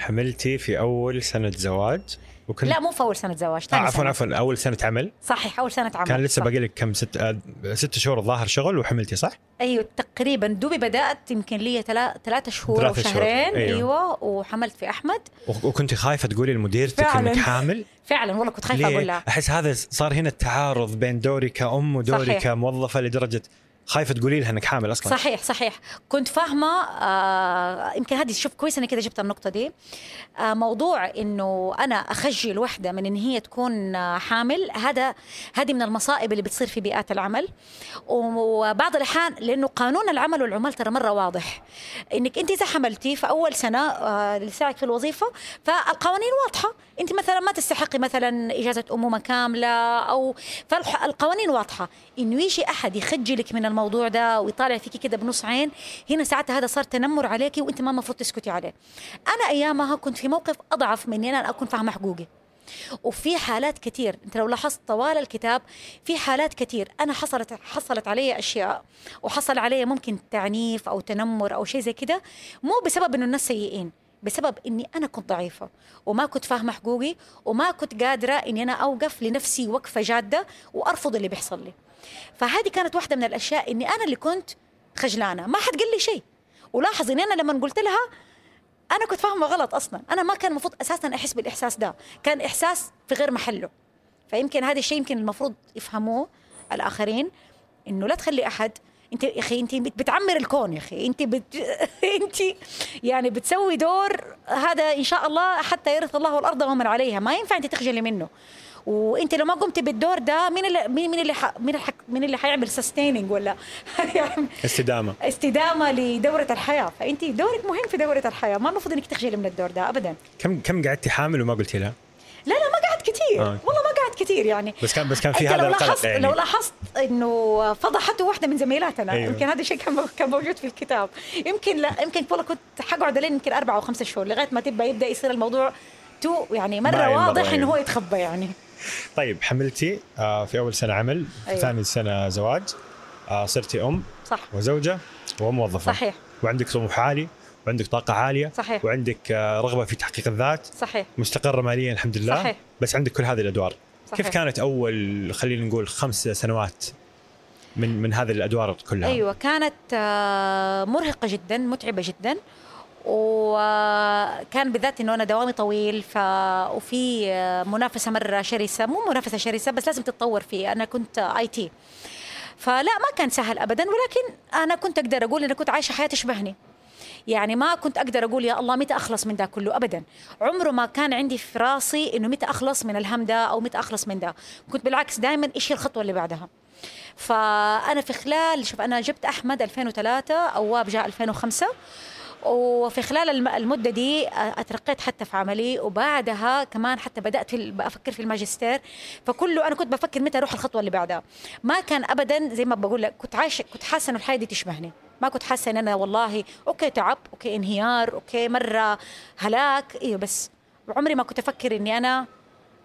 حملتي في أول سنة زواج وكنت لا مو في أول سنة زواج آه ثاني عفوا سنة. عفوا أول سنة عمل صحيح أول سنة عمل كان لسه. باقي لك كم ست آه، ست شهور الظاهر شغل وحملتي صح؟ أيوه تقريبا دوبي بدأت يمكن لي ثلاثة شهور أو شهرين أيوة. أيوه وحملت في أحمد وكنت خايفة تقولي لمديرتك فعلاً. انك حامل؟ [laughs] فعلا والله كنت خايفة أقول؟ لها أحس هذا صار هنا التعارض بين دوري كأم ودوري صحيح. كموظفة لدرجة خايفة تقولي لها إنك حامل أصلا. صحيح صحيح. كنت فاهمة آه يمكن هذه شوف كويس اني كذا جبت النقطة دي. آه موضوع إنه أنا أخجل وحدة من إن هي تكون آه، حامل هذا هذه من المصائب اللي بتصير في بيئات العمل. وبعض الأحيان لأنه قانون العمل والعمال ترى مرة واضح. إنك أنت إذا حملتي في أول سنة آه لساعك في الوظيفة فالقوانين واضحة. أنت مثلا ما تستحقي مثلا إجازة أمومة كاملة أو فالقوانين واضحة. انه يجي أحد يخجلك من ده ويطالع فيكي كده بنص عين. هنا ساعتها هذا صار تنمر عليكي وانت ما المفروض تسكتي عليه. أنا أيامها كنت في موقف أضعف من ان أنا أكون فاهمة حقوقي. وفي حالات كثير أنت لو لاحظت طوال الكتاب في حالات كثير أنا حصلت حصلت علي أشياء وحصل علي ممكن تعنيف أو تنمر أو شيء زي كده مو بسبب إنه الناس سيئين بسبب إني أنا كنت ضعيفة وما كنت فاهمة حقوقي وما كنت قادرة إني أنا أوقف لنفسي وقفة جادة وأرفض اللي بيحصل لي. فهذه كانت واحدة من الأشياء إني أنا اللي كنت خجلانة. ما حد قال لي شيء. ولاحظ إني أنا لما قلت لها أنا كنت فاهمة غلط أصلا. أنا ما كان المفروض أساسا أحس بالإحساس ده. كان إحساس في غير محله. فيمكن هذا الشيء يمكن المفروض يفهموه الآخرين. إنه لا تخلي أحد. أنت يا أخي أنت بت- بتعمر الكون يا أخي. أنت بت... [laughs] أنت يعني بتسوي دور هذا إن شاء الله حتى يرث الله الأرض ومن عليها. ما ينفع أنت تخجلي منه. وانت لو ما قمت بالدور ده مين اللي مين مين اللي. مين الحك... مين اللي حيعمل سستيننج ولا [laughs] استدامة استدامة لدورة الحياة فأنت دورك مهم في دورة الحياة ما المفروض إنك تخجلي من الدور ده ابدا كم كم قعدتي حامل وما قلتي لها؟ لا لا ما قعدت كثير آه. والله ما قعدت كثير يعني بس كان بس كان في هذا لو القلق لاحظت يعني لو لاحظت إنه فضحته واحدة من زميلاتنا أيوه. يمكن هذا الشيء كان كان موجود في الكتاب يمكن لا يمكن والله كنت حقعد عليه يمكن أربع أو خمسة شهور لغاية ما تبدا يبدأ يصير الموضوع تو يعني مرة واضح إنه أيوه. هو يتخبى يعني [laughs] طيب حملتي آه، في أول سنة عمل أيوة. ثاني سنة زواج آه، صرتي أم صح. وزوجة وموظفة. صحيح. وعندك طموح عالي وعندك طاقة عالية صحيح. وعندك آه، رغبة في تحقيق الذات. صحيح. مستقرة ماليا الحمد لله صحيح. بس عندك كل هذه الأدوار. صحيح. كيف كانت أول خلينا نقول خمس سنوات من من هذه الأدوار كلها؟ أيوه كانت مرهقة جدا متعبة جدا. وكان بالذات إنه أنا دوامي طويل ف وفي منافسة مرة شرسة مو منافسة شرسة بس لازم تتطور فيه أنا كنت آي تي. فلا ما كان سهل ابدا ولكن أنا كنت أقدر أقول أنا كنت عايشة حياة تشبهني يعني ما كنت أقدر أقول يا الله متى أخلص من ده كله؟ ابدا. عمره ما كان عندي في راسي إنه متى أخلص من الهم ده أو متى أخلص من ده. كنت بالعكس دائما إيش هي الخطوة اللي بعدها؟ فأنا في خلال شوف أنا جبت أحمد 2003 أواب جاء 2005 وفي خلال الم- المدة دي أترقيت حتى في عملي وبعدها كمان حتى بدأت في أفكر في الماجستير. فكله أنا كنت بفكر متى أروح الخطوة اللي بعدها. ما كان أبدا زي ما بقول لك كنت عايشة كنت حاسة إنه الحياة دي تشبهني. ما كنت حاسة إن أنا والله okay تعب okay انهيار okay مرة هلاك إيه بس. عمري ما كنت أفكر إني أنا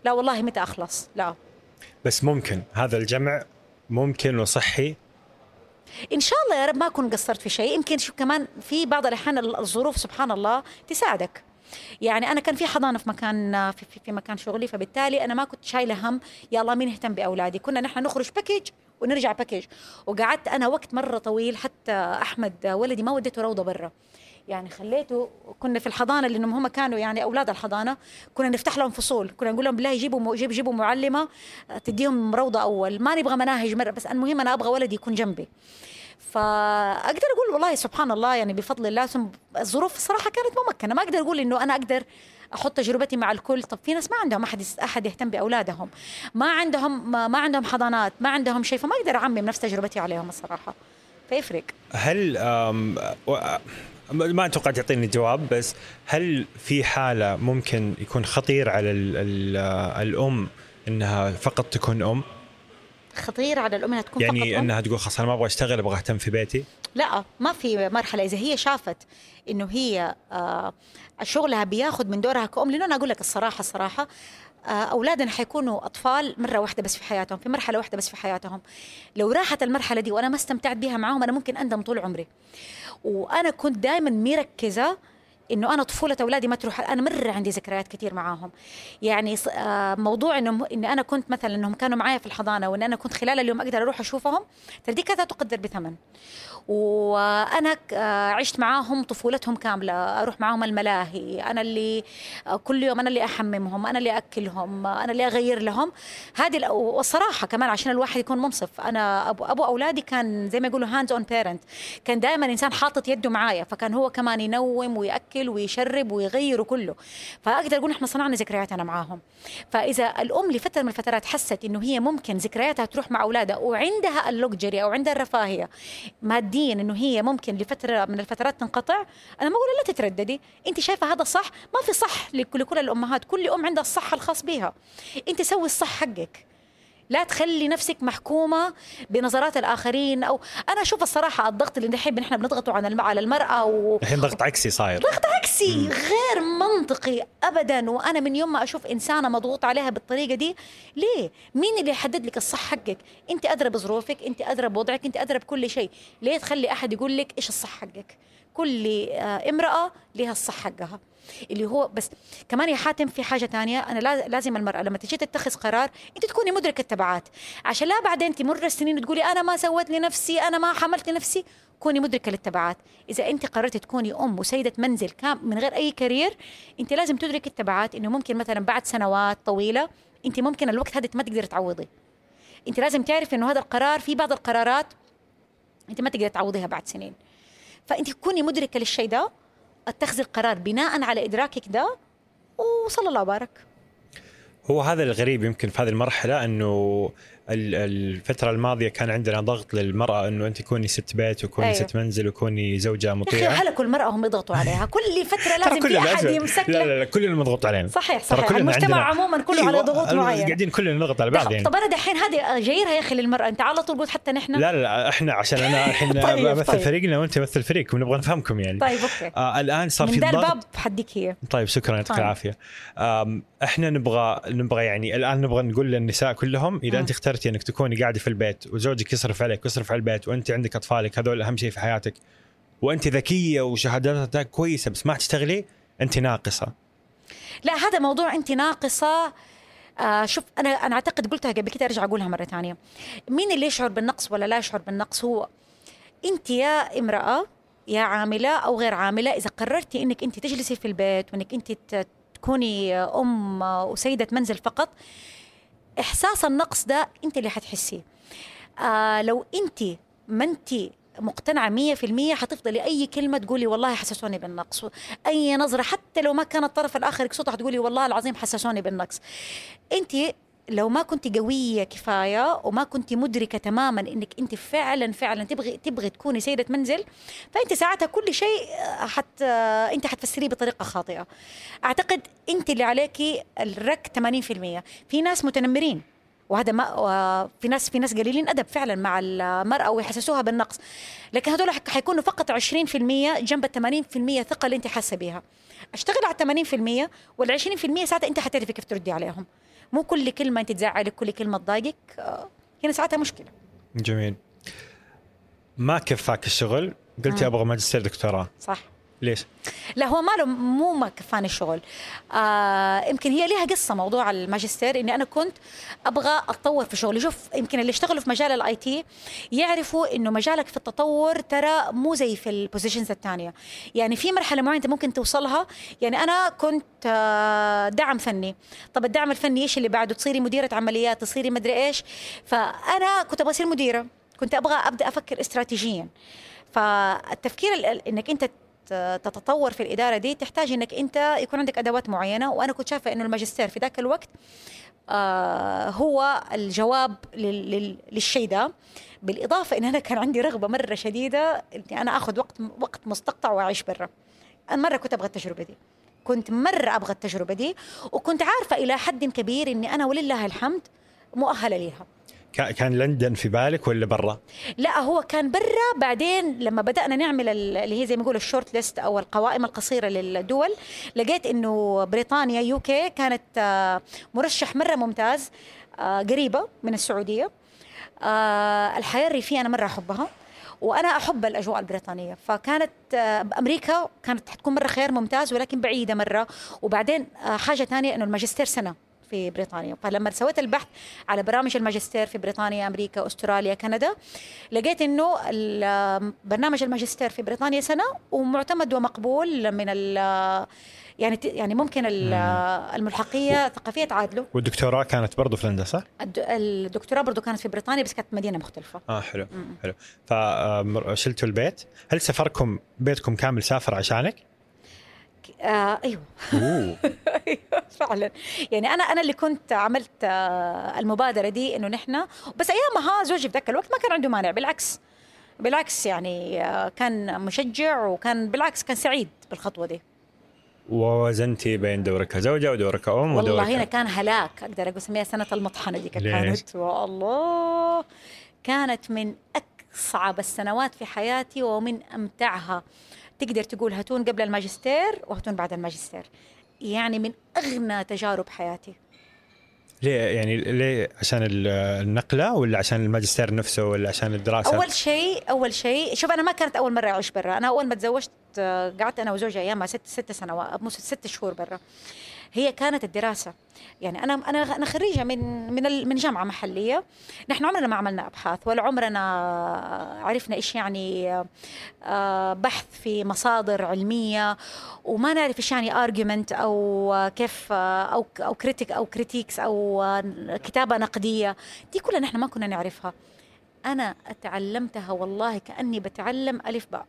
لا والله متى أخلص لا. بس ممكن هذا الجمع ممكن وصحي إن شاء الله يا رب ما أكون قصرت في شيء. يمكن شو كمان في بعض الأحيان الظروف سبحان الله تساعدك. يعني أنا كان في حضانة في مكان في, في, في مكان شغلي فبالتالي أنا ما كنت شايلة هم يا الله مين يهتم بأولادي؟ كنا نحن نخرج package ونرجع package وقعدت أنا وقت مرة طويل حتى أحمد ولدي ما وديته روضة برا. يعني خليته كنا في الحضانة لأنهم هم كانوا يعني أولاد الحضانة كنا نفتح لهم فصول كنا نقول لهم بالله يجيبوا م- جيب جيبوا معلمة تديهم روضة أول ما نبغى مناهج مرة بس المهم أنا أبغى ولدي يكون جنبي. فأقدر أقول والله سبحان الله يعني بفضل الله ثم الظروف الصراحه كانت ممكنه ما أقدر أقول إنه أنا أقدر أحط تجربتي مع الكل. طب في ناس ما عندهم أحد أحد يهتم بأولادهم. ما عندهم ما, عندهم حضانات ما عندهم شيء فما أقدر أعمم نفس تجربتي عليهم الصراحة. فيفرق. هل ما أتوقع تعطيني جواب بس هل في حالة ممكن يكون خطير على ال ال الأم إنها فقط تكون أم؟ خطير على الأم إنها تكون يعني فقط أم. إنها تقول خلاص أنا ما أبغى أشتغل أبغى أهتم في بيتي؟ لا ما في مرحلة. إذا هي شافت إنه هي آه شغلها بياخذ من دورها كأم لأنه أنا أقول لك الصراحة الصراحة أولادنا حيكونوا أطفال مرة واحدة بس في حياتهم في مرحلة واحدة بس في حياتهم. لو راحت المرحلة دي وأنا ما استمتعت بها معاهم أنا ممكن أندم طول عمري. وأنا كنت دائما مركزة إنه أنا طفولة أولادي ما تروح أنا مرة عندي ذكريات كثير معاهم. يعني آه، موضوع إنه إني أنا كنت مثلا إنهم كانوا معايا في الحضانة وان أنا كنت خلال اليوم أقدر أروح أشوفهم ترى دي لا تقدر بثمن. وأنا آه، عشت معاهم طفولتهم كاملة أروح معاهم الملاهي أنا اللي آه، كل يوم أنا اللي أحممهم أنا اللي أكلهم أنا اللي أغير لهم. هذه والصراحه كمان عشان الواحد يكون منصف. أنا ابو أبو أولادي كان زي ما يقولوا hands-on parent كان دائما إنسان حاطط يده معايا فكان هو كمان ينوم ويأكل ويشرب ويغير وكله فأقدر أقول إحنا صنعنا ذكريات أنا معاهم. فإذا الأم لفترة من الفترات حست إنه هي ممكن ذكرياتها تروح مع أولادها وعندها ال luxury أو عندها الرفاهية ماديا إنه هي ممكن لفترة من الفترات تنقطع أنا ما أقول لا تترددي. أنت شايفة هذا صح؟ ما في صح لكل الأمهات. كل أم عندها الصح الخاص بها. أنت سوي الصح حقك. لا تخلي نفسك محكومة بنظرات الآخرين. أو أنا أشوف الصراحة الضغط اللي نحب نحن بنضغطه على الم- على المرأة و... الحين ضغط عكسي صاير. عكسي غير منطقي ابدا. وأنا من يوم ما أشوف إنسانة مضغوط عليها بالطريقة دي ليه؟ مين اللي يحدد لك الصح حقك؟ أنت أدرى بظروفك أنت أدرى بوضعك أنت أدرى بكل شيء. ليه تخلي أحد يقول لك إيش الصح حقك؟ كل آه، امرأة لها الصح حقها. اللي هو بس كمان يا حاتم في حاجة تانية لا- لازم المرأة لما تجي تتخذ قرار أنت تكوني مدركة التبعات. عشان لا بعدين تمر السنين وتقولي أنا ما سويت لنفسي أنا ما حملت لنفسي. كوني مدركة للتبعات. إذا أنت قررتي تكوني أم وسيدة منزل كام من غير أي كارير أنت لازم تدركي التبعات إنه ممكن مثلا بعد سنوات طويلة أنت ممكن الوقت هذا ما تقدري تعوضي. أنت لازم تعرفي إنه هذا القرار في بعض القرارات أنت ما تقدري تعوضيها بعد سنين. فأنت كوني مدركة للشيء ده أتخذي القرار بناء على إدراكك ده وصلى الله وبارك. هو هذا الغريب يمكن في هذه المرحلة أنه الفترة الماضية كان عندنا ضغط للمرأة إنه أنت كوني ست بيت وكوني أيوة. ست منزل وكوني زوجة مطيعة. هلكوا المراه هم يضغطوا عليها. [laughs] كل فترة لازم في أحد. يمسك لا لا لا كلنا مضغوط علينا. صحيح صحيح. المجتمع عموما كله أيوة، على ضغوط أنا معين. قاعدين كلنا نضغط على بعض يعني طب أنا دحين هذه غيرها يا أخي للمرأة. أنت على طول قلت حتى نحن. لا لا لا إحنا عشان أنا الحين [laughs] طيب، امثل طيب. فريقنا وأنت تمثل فريقكم ونبغى نفهمكم يعني. طيب أوكي. آه الآن صار في ضغط. الباب حديك هي طيب شكرا يعطيك طيب. العافية. إحنا نبغى نبغى يعني الآن نبغى نقول للنساء كلهم إذا مم. أنت اخترتي انك تكوني قاعدة في البيت وزوجك يصرف عليك ويصرف على البيت وانت عندك اطفالك هذول أهم شيء في حياتك. وانت ذكية وشهاداتك كويسة بس ما تشتغلي انت ناقصة. لا هذا موضوع انت ناقصة. آه شوف أنا أنا أعتقد قلتها قبل كده أرجع أقولها مرة ثانية. مين اللي يشعر بالنقص ولا لا يشعر بالنقص؟ هو انت يا امرأة يا عاملة أو غير عاملة إذا قررتي إنك انت تجلسي في البيت وإنك انت تكوني أم وسيده منزل فقط إحساس النقص ده أنت اللي حتحسيه آه لو أنت ما أنت مقتنعة مية في المية حتفضلي أي كلمة تقولي والله حسسوني بالنقص. أي نظرة حتى لو ما كان الطرف الآخر يقصدها حتقولي والله العظيم حسسوني بالنقص. أنت لو ما كنت قوية كفاية وما كنت مدركة تماما إنك أنت فعلا فعلا تبغي تبغي تكوني سيدة منزل فأنت ساعتها كل شيء آه، حت آه، أنت حتفسريه بطريقة خاطئة. أعتقد أنت اللي عليكي الرك 80% في ناس متنمرين وهذا ما في ناس في ناس قليلين أدب فعلا مع المرأة ويحسسوها بالنقص. لكن هذول حيكونوا فقط 20% جنب ال 80% ثقة اللي أنت حاسة بيها. أشتغل على 80% وال 20% ساعتها أنت حتعرفي كيف تردي عليهم. مو كل كلمة أنت تزعلك كل كلمة تضايقك آه، هنا ساعتها مشكلة. جميل. ما كفاك الشغل؟ قلتي مم. أبغى ماجستير دكتوراه. صح. ليش؟ لا هو ماله مو ما كفاني الشغل. آه يمكن هي ليها قصة موضوع الماجستير إني أنا كنت أبغى أتطور في شغلي. شوف يمكن اللي اشتغلوا في مجال ال IT يعرفوا إنه مجالك في التطور ترى مو زي في ال positions الثانية. يعني في مرحلة معينة أنت ممكن توصلها. يعني أنا كنت آه دعم فني. طب الدعم الفني إيش اللي بعده؟ تصيري مديرة عمليات تصيري مدري إيش. فأنا كنت أبغى أصير مديرة. كنت أبغى أبدأ أفكر استراتيجيا. فالتفكير ال- ال- إنك أنت تتطور في الإدارة دي تحتاج إنك أنت يكون عندك أدوات معينة وأنا كنت شايفة إنه الماجستير في ذاك الوقت آه هو الجواب لل- لل- للشيء ده. بالإضافة إن أنا كان عندي رغبة مرة شديدة إني أنا آخذ وقت وقت مستقطع وأعيش برا. أنا مرة كنت أبغى التجربة دي. كنت مرة أبغى التجربة دي وكنت عارفة إلى حد كبير إني أنا ولله الحمد مؤهلة ليها. كان لندن في بالك ولا برا؟ لا هو كان برا. بعدين لما بدأنا نعمل ال- اللي هي زي ما يقولوا ال short list أو القوائم القصيرة للدول لقيت إنه بريطانيا UK كانت آه، مرشح مرة ممتاز آه، قريبة من السعودية. آه، الحياة الريفية أنا مرة أحبها وأنا أحب الأجواء البريطانية. فكانت أمريكا كانت حتكون مرة خيار ممتاز ولكن بعيدة مرة. وبعدين حاجة ثانية إنه الماجستير سنة. في بريطانيا فلما سويت البحث على برامج الماجستير في بريطانيا أمريكا أستراليا كندا لقيت إنه ال- برنامج الماجستير في بريطانيا سنة ومعتمد ومقبول من ال يعني يعني ممكن ال- الملحقية الثقافيه تعادله والدكتوراه كانت برضو في لندن صح؟ الد- الدكتوراه برضو كانت في بريطانيا بس كانت مدينة مختلفة آه حلو مم. حلو فشلتوا البيت هل سفركم بيتكم كامل سافر عشانك؟ آه أيوه. أوه. [laughs] أيوه فعلا. يعني أنا أنا اللي كنت عملت آه، المبادرة دي إنه نحن بس ايامها زوجي في ذاك الوقت ما كان عنده مانع بالعكس. بالعكس يعني آه، كان مشجع وكان بالعكس كان سعيد بالخطوة دي. ووزنتي بين دورك كزوجه ودورك كأم ودورك والله هنا كان هلاك أقدر أقول اسميها سنة المطحنة دي؟ كانت والله كانت من اصعب السنوات في حياتي ومن أمتعها. تقدر تقول هتون قبل الماجستير وهتون بعد الماجستير. يعني من أغنى تجارب حياتي. ليه؟ يعني ليه؟ عشان ال- النقلة ولا عشان الماجستير نفسه ولا عشان الدراسة؟ أول شيء أول شيء شوف أنا ما كانت أول مرة أعيش برا. أنا أول ما تزوجت قعدت أنا وزوجي ايامها ست ست سنوات مو ست- ست شهور برا. هي كانت الدراسة. يعني أنا أنا أنا خريجة من من من جامعة محلية. نحن عمرنا ما عملنا أبحاث ولا عمرنا عرفنا إيش يعني آه، بحث في مصادر علمية. وما نعرف إيش يعني argument أو كيف آه، أو أو critique أو critiques أو آه، كتابة نقدية. دي كلها نحن ما كنا نعرفها. أنا تعلمتها والله كأني بتعلم ألف باء.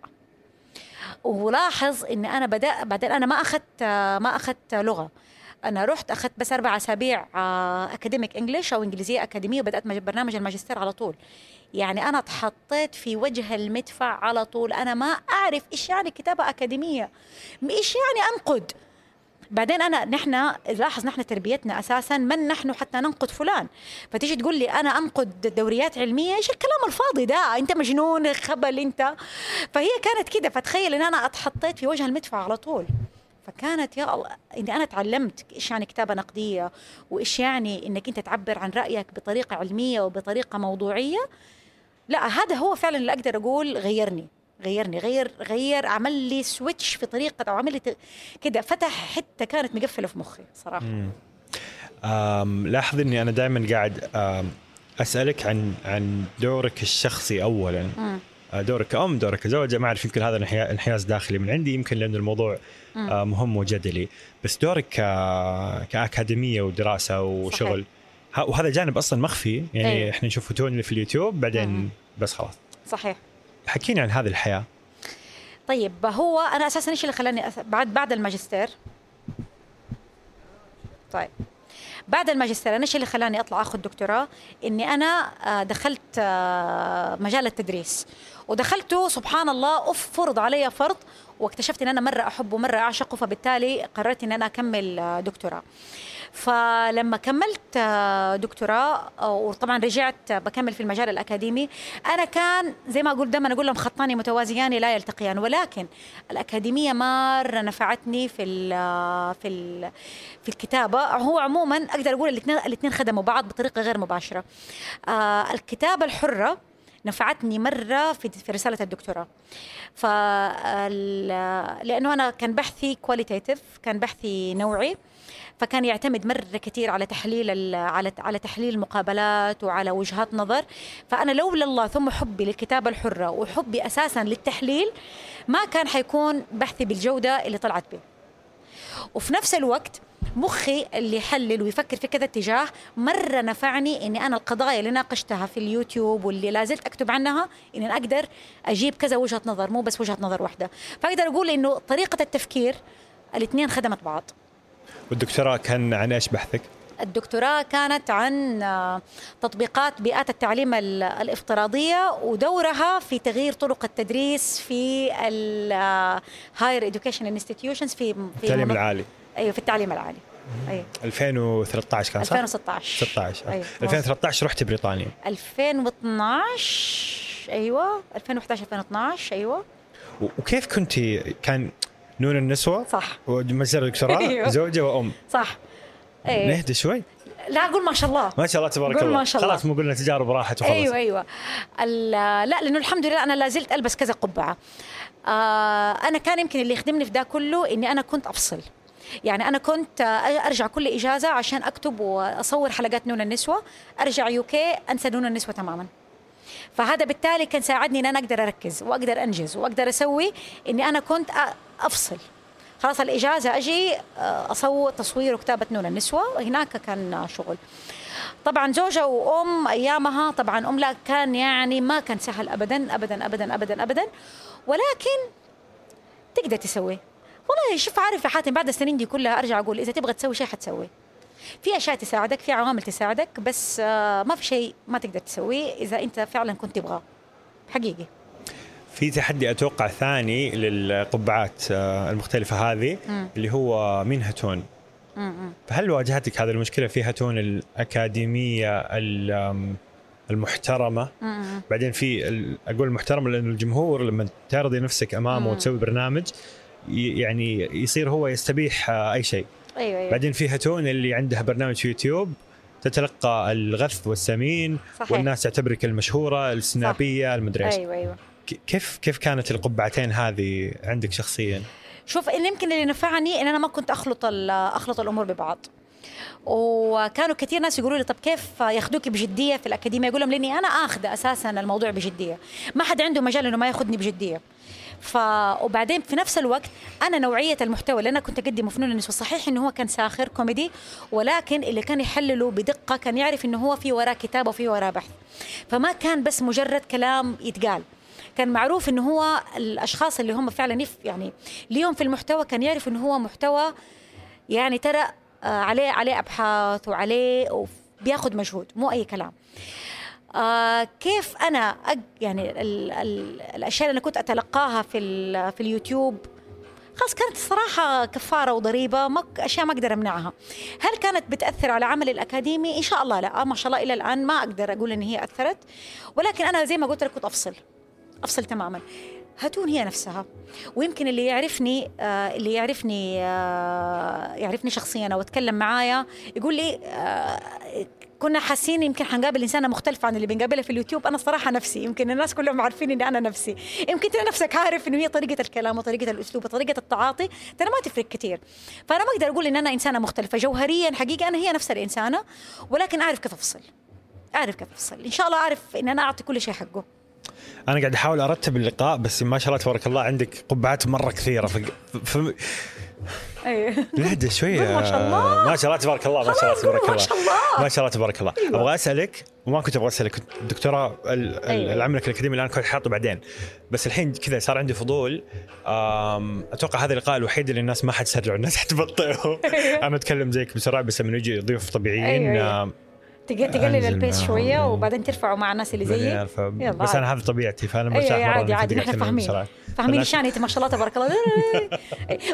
ولاحظ إن أنا بدأ بعدين أنا ما أخذت ما أخذت لغة. أنا رحت أخذت بس أربع أسابيع academic English أو إنجليزية أكاديمية وبدأت مج- برنامج الماجستير على طول. يعني أنا اتحطيت في وجه المدفع على طول. أنا ما أعرف إيش يعني كتابة أكاديمية. إيش يعني أنقد؟ بعدين أنا نحن لاحظ نحن تربيتنا أساسا من نحن حتى ننقد فلان. فتيجي تقول لي أنا أنقد دوريات علمية؟ إيش الكلام الفاضي ده؟ أنت مجنون خبل أنت. فهي كانت كده. فتخيل إن أنا اتحطيت في وجه المدفع على طول. فكانت يا الله إني أنا تعلمت إيش يعني كتابة نقدية وإيش يعني إنك أنت تعبر عن رأيك بطريقة علمية وبطريقة موضوعية لا هذا هو فعلا اللي أقدر أقول غيرني غيرني غير غير عمل لي switch في طريقة أو عمل لي كده فتح حتة كانت مقفلة في مخي صراحة. لاحظ إني أنا دائما قاعد أسألك عن عن دورك الشخصي اولا. مم. آه، دورك كأم دورك كزوجة ما أعرف يمكن هذا انحيا- انحياز داخلي من عندي يمكن لأن الموضوع مهم وجدلي بس دورك ك- كأكاديمية ودراسة وشغل. ه- وهذا جانب أصلا مخفي. يعني أيوة. إحنا نشوفه توني في اليوتيوب بعدين مم. بس خلاص. صحيح. حكيني عن هذه الحياة. طيب هو أنا أساسا إيش اللي خلاني. بعد بعد الماجستير؟ طيب. بعد الماجستير أنا إيش اللي خلاني أطلع أخذ دكتوراه إني أنا آه، دخلت آه، مجال التدريس. ودخلته سبحان الله اف فرض علي فرض واكتشفت إن أنا مرة احبه مره اعشقه فبالتالي قررت ان أنا أكمل آه، دكتوراه. فلما كملت دكتوراه وطبعا رجعت بكمل في المجال الأكاديمي أنا كان زي ما أقول دائما أقول لهم خطان متوازيان لا يلتقيان. ولكن الأكاديمية مرة نفعتني في ال في ال في الكتابة. هو عموما أقدر أقول الاثنين الاثنين خدموا بعض بطريقة غير مباشرة. آه، الكتابة الحرة نفعتني مرة في رسالة الدكتوراه. ف لأنه أنا كان بحثي كواليتيتيف كان بحثي نوعي. فكان يعتمد مرة كثير على تحليل على على تحليل المقابلات وعلى وجهات نظر. فأنا لولا الله ثم حبي للكتابة الحرة وحبي أساسا للتحليل ما كان حيكون بحثي بالجودة اللي طلعت به. وفي نفس الوقت مخي اللي يحلل ويفكر في كذا اتجاه مرة نفعني إني أنا القضايا اللي ناقشتها في اليوتيوب واللي لازلت أكتب عنها إني أنا أقدر أجيب كذا وجهة نظر مو بس وجهة نظر واحدة. فأقدر أقول إنه طريقة التفكير الإثنين خدمت بعض. والدكتوراه كان عن إيش بحثك؟ الدكتوراه كانت عن تطبيقات بيئات التعليم ال- الافتراضية ودورها في تغيير طرق التدريس في ال higher education institutions في في التعليم العالي أيوه في التعليم العالي اي 2013 كان صح؟ 2016 16 أيوة. 2013 رحت بريطانيا 2012 أيوه 2011 2012 أيوه وكيف كنت كان نون النسوة صح. وماجستير دكتوراه [laughs] أيوة. زوجة وأم. صح. إيه. نهدى شوي. لا أقول ما شاء الله. ما شاء الله تبارك الله. ما شاء الله. خلاص مو قلنا تجارب راحت وخلاص أيوه أيوه. لا لأنه الحمد لله أنا لا زلت ألبس كذا قبعة. آه أنا كان يمكن اللي يخدمني في ده كله إني أنا كنت أفصل. يعني أنا كنت آه، أرجع كل إجازة عشان أكتب وأصور حلقات نون النسوة أرجع يوكي أنسى نون النسوة تماما. فهذا بالتالي كان ساعدني إن أنا أقدر أركز وأقدر أنجز وأقدر أسوي إني أنا كنت أفصل. خلاص الإجازة أجي آه، أصور تصوير وكتابة نون النسوة. وهناك كان شغل. طبعا زوجة وأم أيامها طبعا أم لا كان يعني ما كان سهل أبدا أبدا أبدا أبدا أبدا. ولكن تقدر تسوي. والله شوف عارف يا حاتم بعد السنين دي كلها أرجع أقول إذا تبغى تسوي شيء حتسوي. في أشياء تساعدك في عوامل تساعدك بس آه، ما في شيء ما تقدر تسويه إذا أنت فعلا كنت تبغاه حقيقي في تحدي أتوقع ثاني للقبعات آه، المختلفة هذه مم. اللي هو مين هتون م- م. فهل واجهتك هذه المشكلة في هتون الأكاديمية المحترمة م- م. بعدين في أقول المحترمة لأنه الجمهور لما تعرضي نفسك أمامه مم. وتسوي برنامج يعني يصير هو يستبيح آه، أي شيء أيوه أيوه. بعدين في هتون اللي عندها برنامج في يوتيوب تتلقى الغث والسمين صحيح. والناس تعتبرك المشهورة السنابية المدري إيش. أيوه ك- كيف كيف كانت القبعتين هذه عندك شخصيا؟ شوف إن يمكن اللي نفعني إن أنا ما كنت أخلط أخلط الأمور ببعض. وكانوا كثير ناس يقولوا لي طب كيف ياخذوك بجدية في الأكاديمية؟ أقول لهم لأني أنا اخذ أساسا الموضوع بجدية. ما حد عنده مجال إنه ما ياخذني بجدية. ف وبعدين في نفس الوقت أنا نوعية المحتوى اللي أنا كنت أقدمه فنون النسوة صحيح إنه هو كان ساخر كوميدي ولكن اللي كان يحلله بدقة كان يعرف إنه هو في وراه كتابه وفي وراه بحث. فما كان بس مجرد كلام يتقال. كان معروف إنه هو الأشخاص اللي هم فعلا يف يعني ليهم في المحتوى كان يعرف إنه هو محتوى يعني ترى آه، عليه عليه أبحاث وعليه بياخذ مجهود مو أي كلام. آه كيف أنا أج يعني ال ال الأشياء اللي أنا كنت أتلقاها في في اليوتيوب. خلاص كانت الصراحة كفارة وضريبة ما أشياء ما أقدر أمنعها. هل كانت بتأثر على عملي الأكاديمي؟ إن شاء الله لا. ما شاء الله إلى الآن ما أقدر أقول إن هي أثرت. ولكن أنا زي ما قلت لك كنت أفصل. أفصل تماما. هتون هي نفسها. ويمكن اللي يعرفني آه اللي يعرفني آه يعرفني شخصيا أو أتكلم معايا يقول لي آه كنا حاسين يمكن حنقابل انسانه مختلفه عن اللي بنقابلها في اليوتيوب. أنا صراحة نفسي يمكن الناس كلهم عارفين إني أنا نفسي. يمكن انت نفسك عارف إنه هي طريقة الكلام وطريقة الأسلوب وطريقة التعاطي ترى ما تفرق كثير فأنا ما أقدر أقول إن أنا إنسانة مختلفة. جوهريا حقيقة أنا هي نفس الإنسانة ولكن أعرف كيف أفصل. أعرف كيف أفصل. إن شاء الله أعرف إن أنا أعطي كل شيء حقه. أنا قاعد أحاول أرتب اللقاء بس ما شاء الله تبارك الله عندك قبعات مرة كثيرة. ف... ف... نهدى شوية. ما شاء الله. ما شاء الله تبارك الله ما شاء الله تبارك ما الله. شاء الله. ما شاء الله تبارك الله. أيوة. أبغى أسألك وما كنت أبغى أسألك كنت دكتوراه ال- ال- أيوة. العمل الأكاديمي الآن كنت حاطه بعدين. بس الحين كذا صار عندي فضول. أتوقع هذا اللقاء الوحيد اللي الناس ما حتسرعوا الناس حتبطئوا. أنا أتكلم زيك بسرعة بس لما يجي ضيوف طبيعيين. تقلل البيس. شوية وبعدين ترفعه مع الناس اللي زيي يلا بس عادي. أنا هذا طبيعتي فأنا مرتاح أيوة عادي عادي نحن فاهمين. فاهمين فالناس- شان انت ما شاء الله تبارك الله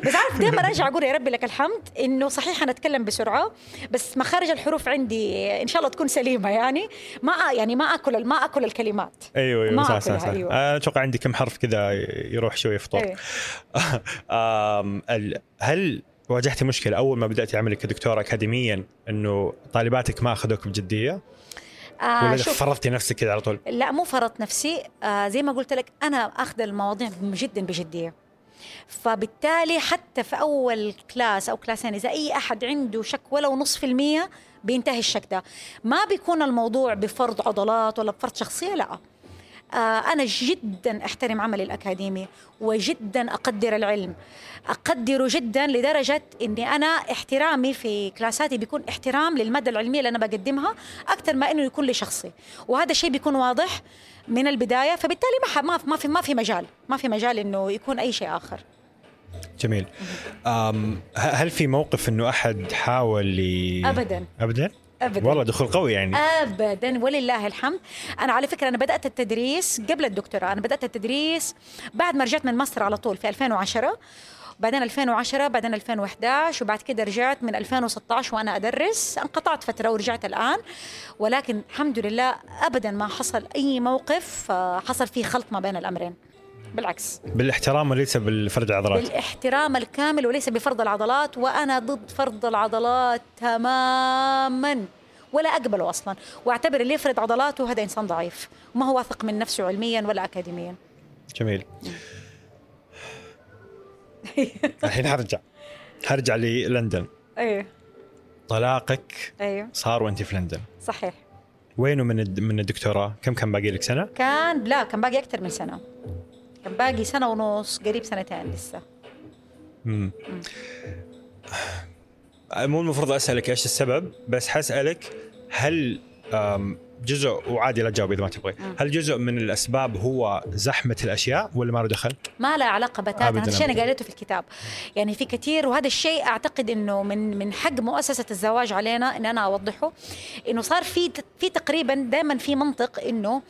بس عارف دائما ارجع أقول يا ربي لك الحمد إنه صحيح أنا أتكلم بسرعة بس مخارج الحروف عندي إن شاء الله تكون سليمة يعني ما يعني ما آكل ما آكل الكلمات أيوه أيوه ما صح صح, صح. أيوة. أنا أتوقع عندي كم حرف كذا يروح شوي فطور أيوة. [laughs] هل واجهتي مشكلة. أول ما بداتي عملك كدكتوره اكاديميا إنه طالباتك ما أخذوك بجدية؟ آه ولا فرضتي نفسك كذا على طول؟ لا مو فرضت نفسي. آه زي ما قلت لك أنا أخذ المواضيع جدا بجدية. فبالتالي حتى في أول كلاس أو كلاسين إذا أي أحد عنده شك ولو نص في المية بينتهي الشك ده. ما بيكون الموضوع بفرض عضلات ولا بفرض شخصية لا. أنا جدا أحترم عملي الأكاديمي وجدا أقدر العلم. أقدره جدا لدرجة أني أنا احترامي في كلاساتي بيكون احترام للمادة العلمية اللي أنا بقدمها أكثر ما أنه يكون لي شخصي وهذا الشيء بيكون واضح من البداية فبالتالي ما ما ما في ما في مجال ما في مجال أنه يكون أي شيء آخر. جميل. هل في موقف إنه أحد حاول ي... أبدا؟ ابدا؟ والله دخول قوي يعني. ابدا ولله الحمد. أنا على فكرة أنا بدأت التدريس قبل الدكتوراه. أنا بدأت التدريس بعد ما رجعت من مصر على طول في 2010 بعدين 2010 بعدين 2011 وبعد كده رجعت من 2016 وأنا أدرس. انقطعت فترة ورجعت الآن. ولكن الحمد لله ابدا ما حصل أي موقف آه، حصل فيه خلط ما بين الأمرين. بالعكس. بالاحترام وليس بالفرد العضلات. بالاحترام الكامل وليس بفرض العضلات وأنا ضد فرض العضلات تماما ولا أقبله أصلا. واعتبر اللي يفرض عضلاته هذا إنسان ضعيف. وما هو واثق من نفسه علميا ولا اكاديميا. جميل. [laughs] الحين حرجع حرجع للندن. أيوه طلاقك أيوه صار وأنت في لندن. صحيح. وينه من من الدكتوراه؟ كم كان باقي لك سنة؟ كان لا كان باقي أكثر من سنة. كان باقي سنة ونص قريب سنتين لسه مم. مو المفروض أسألك إيش السبب بس حسألك هل جزء وعادي لا تجاوب إذا ما تبغي. هل جزء من الأسباب هو زحمة الأشياء ولا ما له دخل؟ ما له علاقة بتاتا. هذا الشيء أنا. قالته في الكتاب. يعني في كثير وهذا الشيء أعتقد إنه من من حق مؤسسة الزواج علينا إن أنا أوضحه إنه صار في في تقريبا دائما في منطق إنه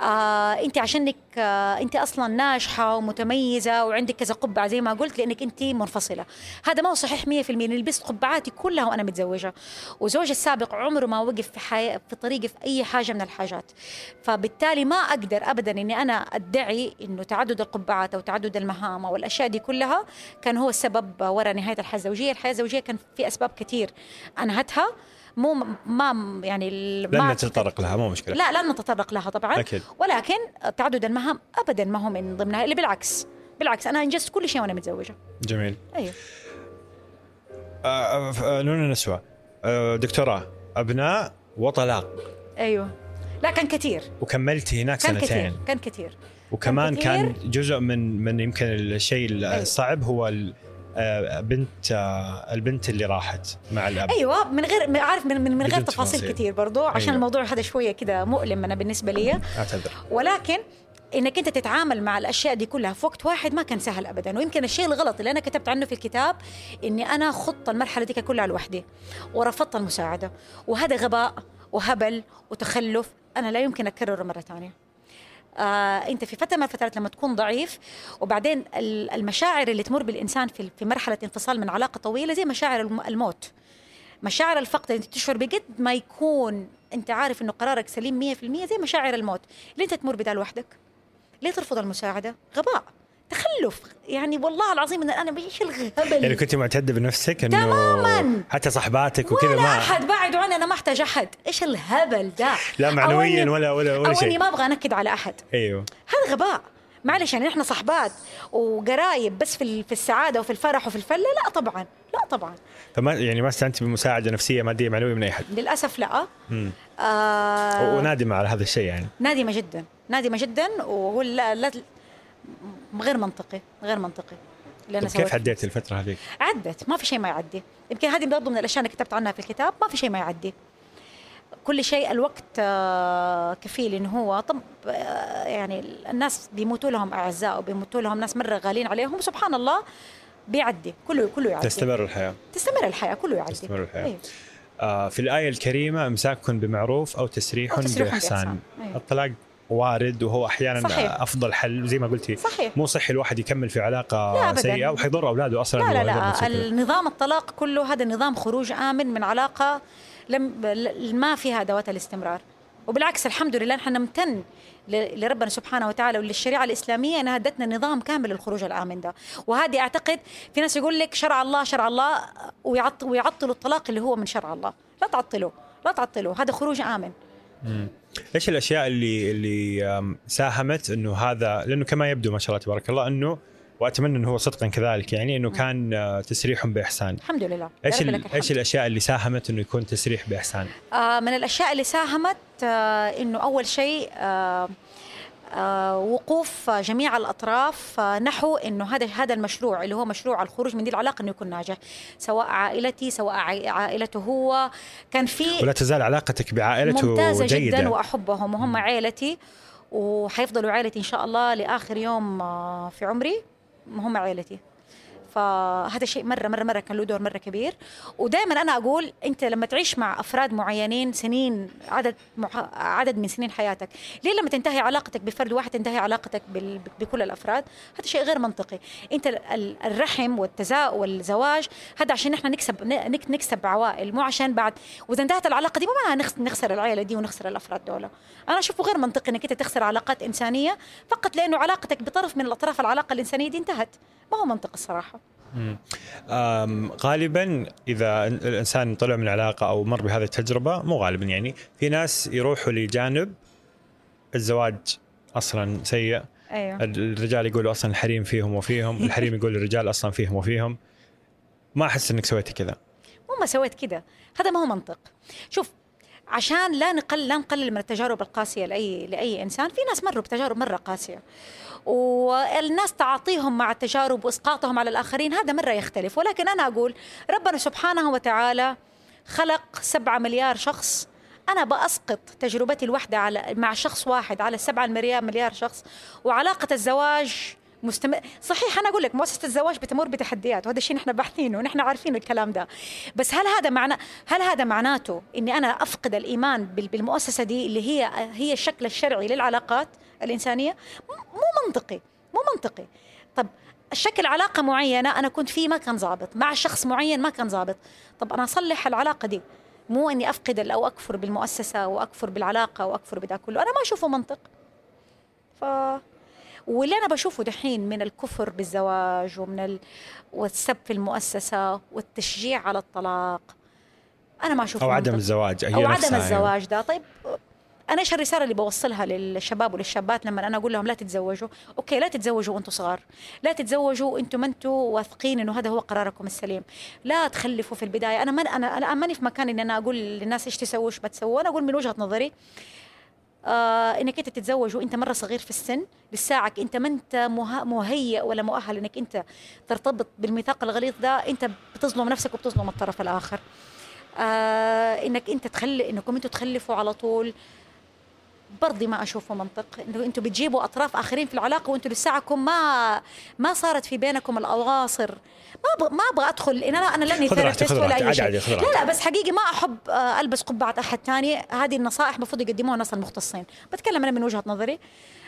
آه أنت عشانك آه أنت أصلا ناجحة ومتميزة وعندك كذا قبعة زي ما قلت لأنك أنت منفصلة. هذا ما هو صحيح 100% أنا لبست قبعاتي كلها وأنا متزوجة. وزوجي السابق عمره ما وقف في حي... في طريقي في أي حاجة من الحاجات. فبالتالي ما أقدر ابدا إني أنا أدعي إنه تعدد القبعات أو تعدد المهام أو الأشياء دي كلها كان هو السبب وراء نهاية الحياة الزوجية، الحياة الزوجية كان في أسباب كثير أنهتها. مو ما يعني لن نتطرق لها مو مشكلة. لا لن نتطرق لها طبعا. أكيد. ولكن تعدد المهام ابدا ما هو من ضمنها اللي بالعكس. بالعكس أنا إنجزت كل شيء وأنا متزوجة. جميل. أيوه. آه، آه، آه، نونا نسوى. آه، دكتوراه أبناء وطلاق. أيوه. لا كان كثير وكملتي هناك كان كثير سنتين كان كثير وكمان كان كان كثير. جزء من من يمكن الشيء الصعب هو آه، بنت آه، البنت اللي راحت مع الأب. أيوه من غير عارف من من, من غير تفاصيل تفاصيل. كثير برضو عشان أيوة. الموضوع هذا شوية كذا مؤلم أنا بالنسبة لي. أعتذر. ولكن إنك أنت تتعامل مع الأشياء دي كلها في وقت واحد ما كان سهل ابدا. ويمكن الشيء الغلط اللي أنا كتبت عنه في الكتاب إني أنا خضت المرحلة دي كلها لوحدي ورفضت المساعدة. وهذا غباء. وهبل وتخلف أنا لا يمكن أكرره مرة ثانية. آه أنت في فترة من الفترات لما تكون ضعيف وبعدين ال- المشاعر اللي تمر بالإنسان في في مرحلة انفصال من علاقة طويلة زي مشاعر الم- الموت. مشاعر الفقد انت تشعر بقد ما يكون أنت عارف إنه قرارك سليم 100% زي مشاعر الموت. ليه أنت تمر بده لوحدك؟ ليه ترفض المساعدة؟ غباء. تخلف. يعني والله العظيم إن أنا إيش الغبل يعني كنت معتدة بنفسك إنه تماماً. حتى صحباتك وكذا ولا ما أحد بعدوا عني أنا ما أحتاج أحد. إيش الهبل ده؟ لا معنويا ولا ولا ولا أو إني شيء. ما أبغى أنكد على أحد. أيوه. هذا غباء. معلش يعني إحنا صحبات وقرايب بس في في السعادة وفي الفرح وفي الفله لا طبعا. لا طبعا. فما يعني ما استعنت بمساعدة نفسية مادية معنوية من أي احد للأسف لا. مم. آه ونادمة على هذا الشيء يعني. نادمة جدا. نادمة جدا وهو لا, لا غير منطقي غير منطقي اللي أنا طيب كيف. عديت الفترة هذيك؟ عدت ما في شيء ما يعدي يمكن هذه برضو من الأشياء اللي كتبت عنها في الكتاب ما في شيء ما يعدي كل شيء الوقت آه، كفيل انه هو طب آه، يعني الناس بيموتوا لهم أعزاء وبيموتوا لهم ناس مرة غاليين عليهم سبحان الله بيعدي كله كله يعدي تستمر الحياة تستمر الحياة كله يعدي تستمر الحياة. أيوه. آه في الآية الكريمة امساك بمعروف أو تسريح, أو تسريح بإحسان بإحسان. أيوه. الطلاق وارد وهو أحيانا صحيح. أفضل حل زي ما قلتي. صحيح. مو صحي الواحد يكمل في لا علاقه. سيئة وحيضر أولاده أصلا لا لا لا. النظام الطلاق كله هذا نظام خروج آمن من علاقة لم ما فيها أدوات الاستمرار. وبالعكس الحمد لله نحن نمتن لربنا سبحانه وتعالى وللشريعة الإسلامية أنها أدتنا نظام كامل للخروج الآمن ده. وهذه أعتقد في ناس يقول لك شرع الله شرع الله ويعط ويعطلوا الطلاق اللي هو من شرع الله. لا تعطلوا لا تعطلوا هذا خروج آمن. إيش الأشياء اللي اللي ساهمت إنه هذا لأنه كما يبدو ما شاء الله تبارك الله إنه وأتمنى إنه هو صدقا كذلك يعني إنه كان آه، تسريح بإحسان الحمد لله إيش. إيش الأشياء اللي ساهمت إنه يكون تسريح بإحسان؟ آه، من الأشياء اللي ساهمت آه، إنه أول شيء آه، وقوف جميع الأطراف. آه، نحو إنه هذا هذا المشروع اللي هو مشروع الخروج من دي العلاقة إنه يكون ناجح سواء عائلتي سواء عائ- عائلته هو. كان في ولا تزال علاقتك بعائلته ممتازة جيدة. جدا وأحبهم وهم عائلتي وحيفضلوا عائلتي إن شاء الله لآخر يوم آه، في عمري. هم عائلتي. فهذا شيء مرة مرة مرة كان له دور مرة كبير. ودائما أنا أقول أنت لما تعيش مع أفراد معينين سنين عدد مع... عدد من سنين حياتك ليه لما تنتهي علاقتك بفرد واحد تنتهي علاقتك بال... بكل الأفراد؟ هذا شيء غير منطقي. أنت ال- الرحم والتزا والزواج هذا عشان إحنا نكسب نكسب عوائل مو عشان بعد وإذا انتهت العلاقة دي نخس- نخسر العائله دي ونخسر الأفراد دول أنا أشوفه غير منطقي إنك أنت تخسر علاقات إنسانية فقط لأنه علاقتك بطرف من الأطراف العلاقة الإنسانية دي انتهت. ما هو منطق الصراحة. غالبا إذا الإنسان طلع من علاقه أو مر بهذه التجربة مو غالبا يعني في ناس يروحوا لجانب الزواج أصلا سيء. أيوه. الرجال يقولوا أصلا الحريم فيهم وفيهم [laughs] الحريم يقول الرجال أصلا فيهم وفيهم. ما أحس إنك سويتي كذا. مو ما سويت كده هذا ما هو منطق. شوف عشان لا نقل لا نقلل من التجارب القاسية لاي لأي إنسان في ناس مروا بتجارب مرة قاسية. والناس تعاطيهم مع التجارب وإسقاطهم على الآخرين هذا مرة يختلف. ولكن أنا أقول ربنا سبحانه وتعالى خلق سبعة مليار شخص. أنا بأسقط تجربتي الواحدة على مع شخص واحد على سبعة مليار مليار شخص. وعلاقة الزواج مستمر صحيح أنا أقول لك مؤسسة الزواج بتمر بتحديات وهذا الشيء نحن باحثينه ونحن عارفين الكلام ده. بس هل هذا معنى هل هذا معناته إني أنا أفقد الإيمان بال- بالمؤسسة دي اللي هي هي الشكل الشرعي للعلاقات الإنسانية؟ منطقي مو منطقي. طب الشكل علاقة معينة أنا كنت فيه ما كان ظابط مع شخص معين ما كان ظابط طب أنا أصلح العلاقة دي مو إني أفقد أو أكفر بالمؤسسة واكفر بالعلاقة واكفر بدا كله. أنا ما أشوفه منطق. ف واللي أنا بشوفه دحين من الكفر بالزواج ومن ال... والسب في المؤسسة والتشجيع على الطلاق أنا ما أشوفه أو عدم منطق. الزواج هي أو عدم يعني. الزواج ده. طيب أنا إيش الرسالة اللي بوصلها للشباب وللشابات لما أنا أقول لهم لا تتزوجوا؟ أوكي لا تتزوجوا وأنتم صغار. لا تتزوجوا وأنتم ما أنتم واثقين إنه هذا هو قراركم السليم. لا تخلفوا في البداية. أنا ما أنا أنا ماني في مكان ان أنا أقول للناس إيش تسووا إيش ما تسووا. أنا أقول من وجهة نظري آه إنك أنت تتزوج وأنت مرة صغير في السن لساعك. أنت ما أنت مه- مهيئ ولا مؤهل إنك أنت ترتبط بالميثاق الغليظ ده. أنت بتظلم نفسك وبتظلم الطرف الآخر. آه إنك أنت تخلي إنكم أنتم تخلفوا على طول. برضي ما أشوفه منطق. إنه أنتم بتجيبوا أطراف آخرين في العلاقة وأنتم لساعكم ما ما صارت في بينكم الأواصر. ما ب... ما أبغى أدخل إن أنا أنا لأني ثيرابيست ولا أي شيء. لا. لا بس حقيقي ما أحب آه، ألبس قبعة أحد ثاني. هذه النصائح المفروض يقدموها الناس المختصين بتكلم أنا من وجهة نظري.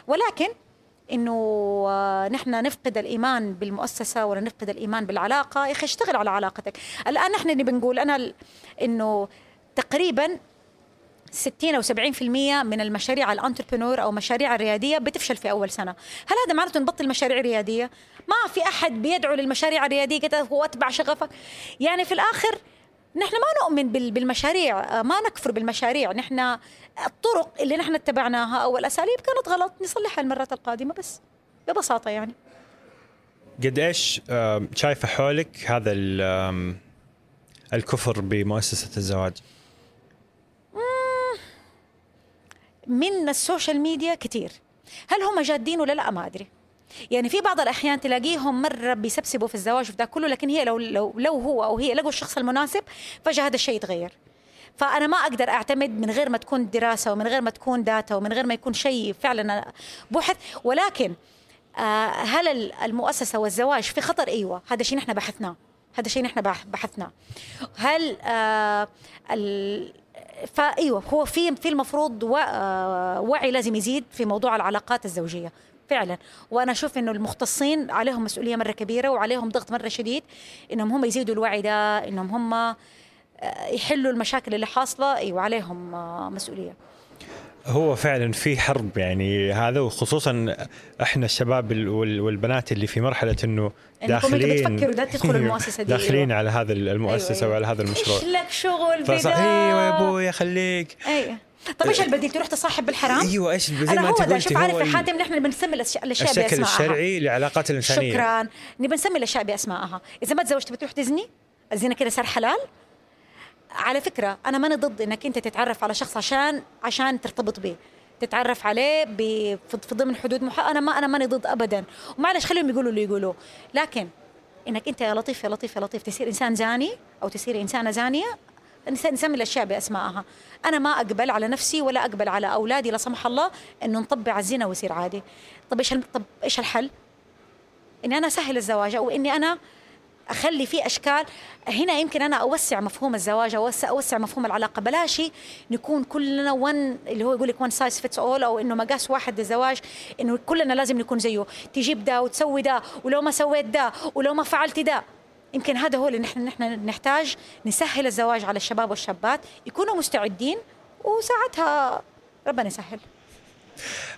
ولكن إنه آه، نحن نفقد الإيمان بالمؤسسة ولا نفقد الإيمان بالعلاقة. يا أخي اشتغل على علاقتك. الآن نحن اللي بنقول أنا إنه تقريبا 60 أو 70% من المشاريع الانتربرنور أو مشاريع الريادية بتفشل في أول سنة، هل هذا معناته نبطل مشاريع ريادية؟ ما في أحد بيدعو للمشاريع الريادية كده هو أتبع شغفك، يعني في الآخر نحن ما نؤمن بال- بالمشاريع، ما نكفر بالمشاريع، نحن الطرق اللي نحن اتبعناها أو الأساليب كانت غلط. نصلحها المرات القادمة بس ببساطة يعني. قد إيش شايفة حولك هذا الكفر بمؤسسة الزواج؟ من ال social media كتير. هل هم جادين ولا لا؟ ما أدري. يعني في بعض الأحيان تلاقيهم مرة بيسبسبوا في الزواج وفي ده كله لكن هي لو لو لو هو أو هي لقوا الشخص المناسب فجأة هذا الشيء يتغير. فأنا ما أقدر أعتمد من غير ما تكون دراسة ومن غير ما تكون data ومن غير ما يكون شيء فعلا بحث. ولكن آه، هل ال- المؤسسة والزواج في خطر؟ أيوه. هذا شيء نحن بحثناه. هذا شيء نحن بح- بحثناه. هل آه فايوه هو في في المفروض آه، وعي لازم يزيد في موضوع العلاقات الزوجية فعلا. وأنا أشوف إنه المختصين عليهم مسؤولية مرة كبيرة وعليهم ضغط مرة شديد إنهم هم يزيدوا الوعي ده إنهم هم آه، يحلوا المشاكل اللي حاصلة أيوه عليهم آه، مسؤولية. هو فعلا في حرب يعني هذا وخصوصا إحنا الشباب ال- وال- والبنات اللي في مرحلة إنه داخلين بتفكروا ده تدخلوا [laughs] المؤسسة دي، داخلين أيوة. على هذا المؤسسة أيوة، أيوة. وعلى هذا المشروع. إيش لك شغل؟ فص... أيوه يا أبوي خليك. أيوه. طب إيش البديل؟ تروح تصاحب بالحرام؟ أيوه إيش أنا ما هو أنت قلتي شوف عارف يا حاتم نحن بنسمي الأشياء الشكل باسمائها الشرعي للعلاقات الإنسانية. شكرا. نبي نسمي الأشياء بأسمائها. إذا ما تزوجت بتروح تزني الزنا كده صار حلال؟ على فكرة أنا ماني ضد إنك أنت تتعرف على شخص عشان عشان ترتبط به تتعرف عليه في ضمن حدود مح... أنا ما أنا ماني ضد ابدا. ومعلش خليهم يقولوا اللي يقولوه لكن إنك أنت يا لطيف يا لطيف يا لطيف تصير إنسان زاني أو تصير إنسانة زانية نس- نسمي الأشياء بأسمائها. أنا ما أقبل على نفسي ولا أقبل على أولادي لا سمح الله إنه نطبع الزنا ويصير عادي. طب إيش طب إيش الحل؟ إني أنا أسهل الزواج أو إني أنا أخلي فيه أشكال. هنا يمكن أنا أوسع مفهوم الزواج اوسع أوسع مفهوم العلاقة. بلاش نكون كلنا one اللي هو يقول لك one size fits all أو إنه مقاس واحد للزواج إنه كلنا لازم نكون زيه. تجيب ده وتسوي ده ولو ما سويت ده ولو ما فعلت ده. يمكن هذا هو اللي نحن نحن نحتاج نسهل الزواج على الشباب والشابات. يكونوا مستعدين وساعتها ربنا يسهل.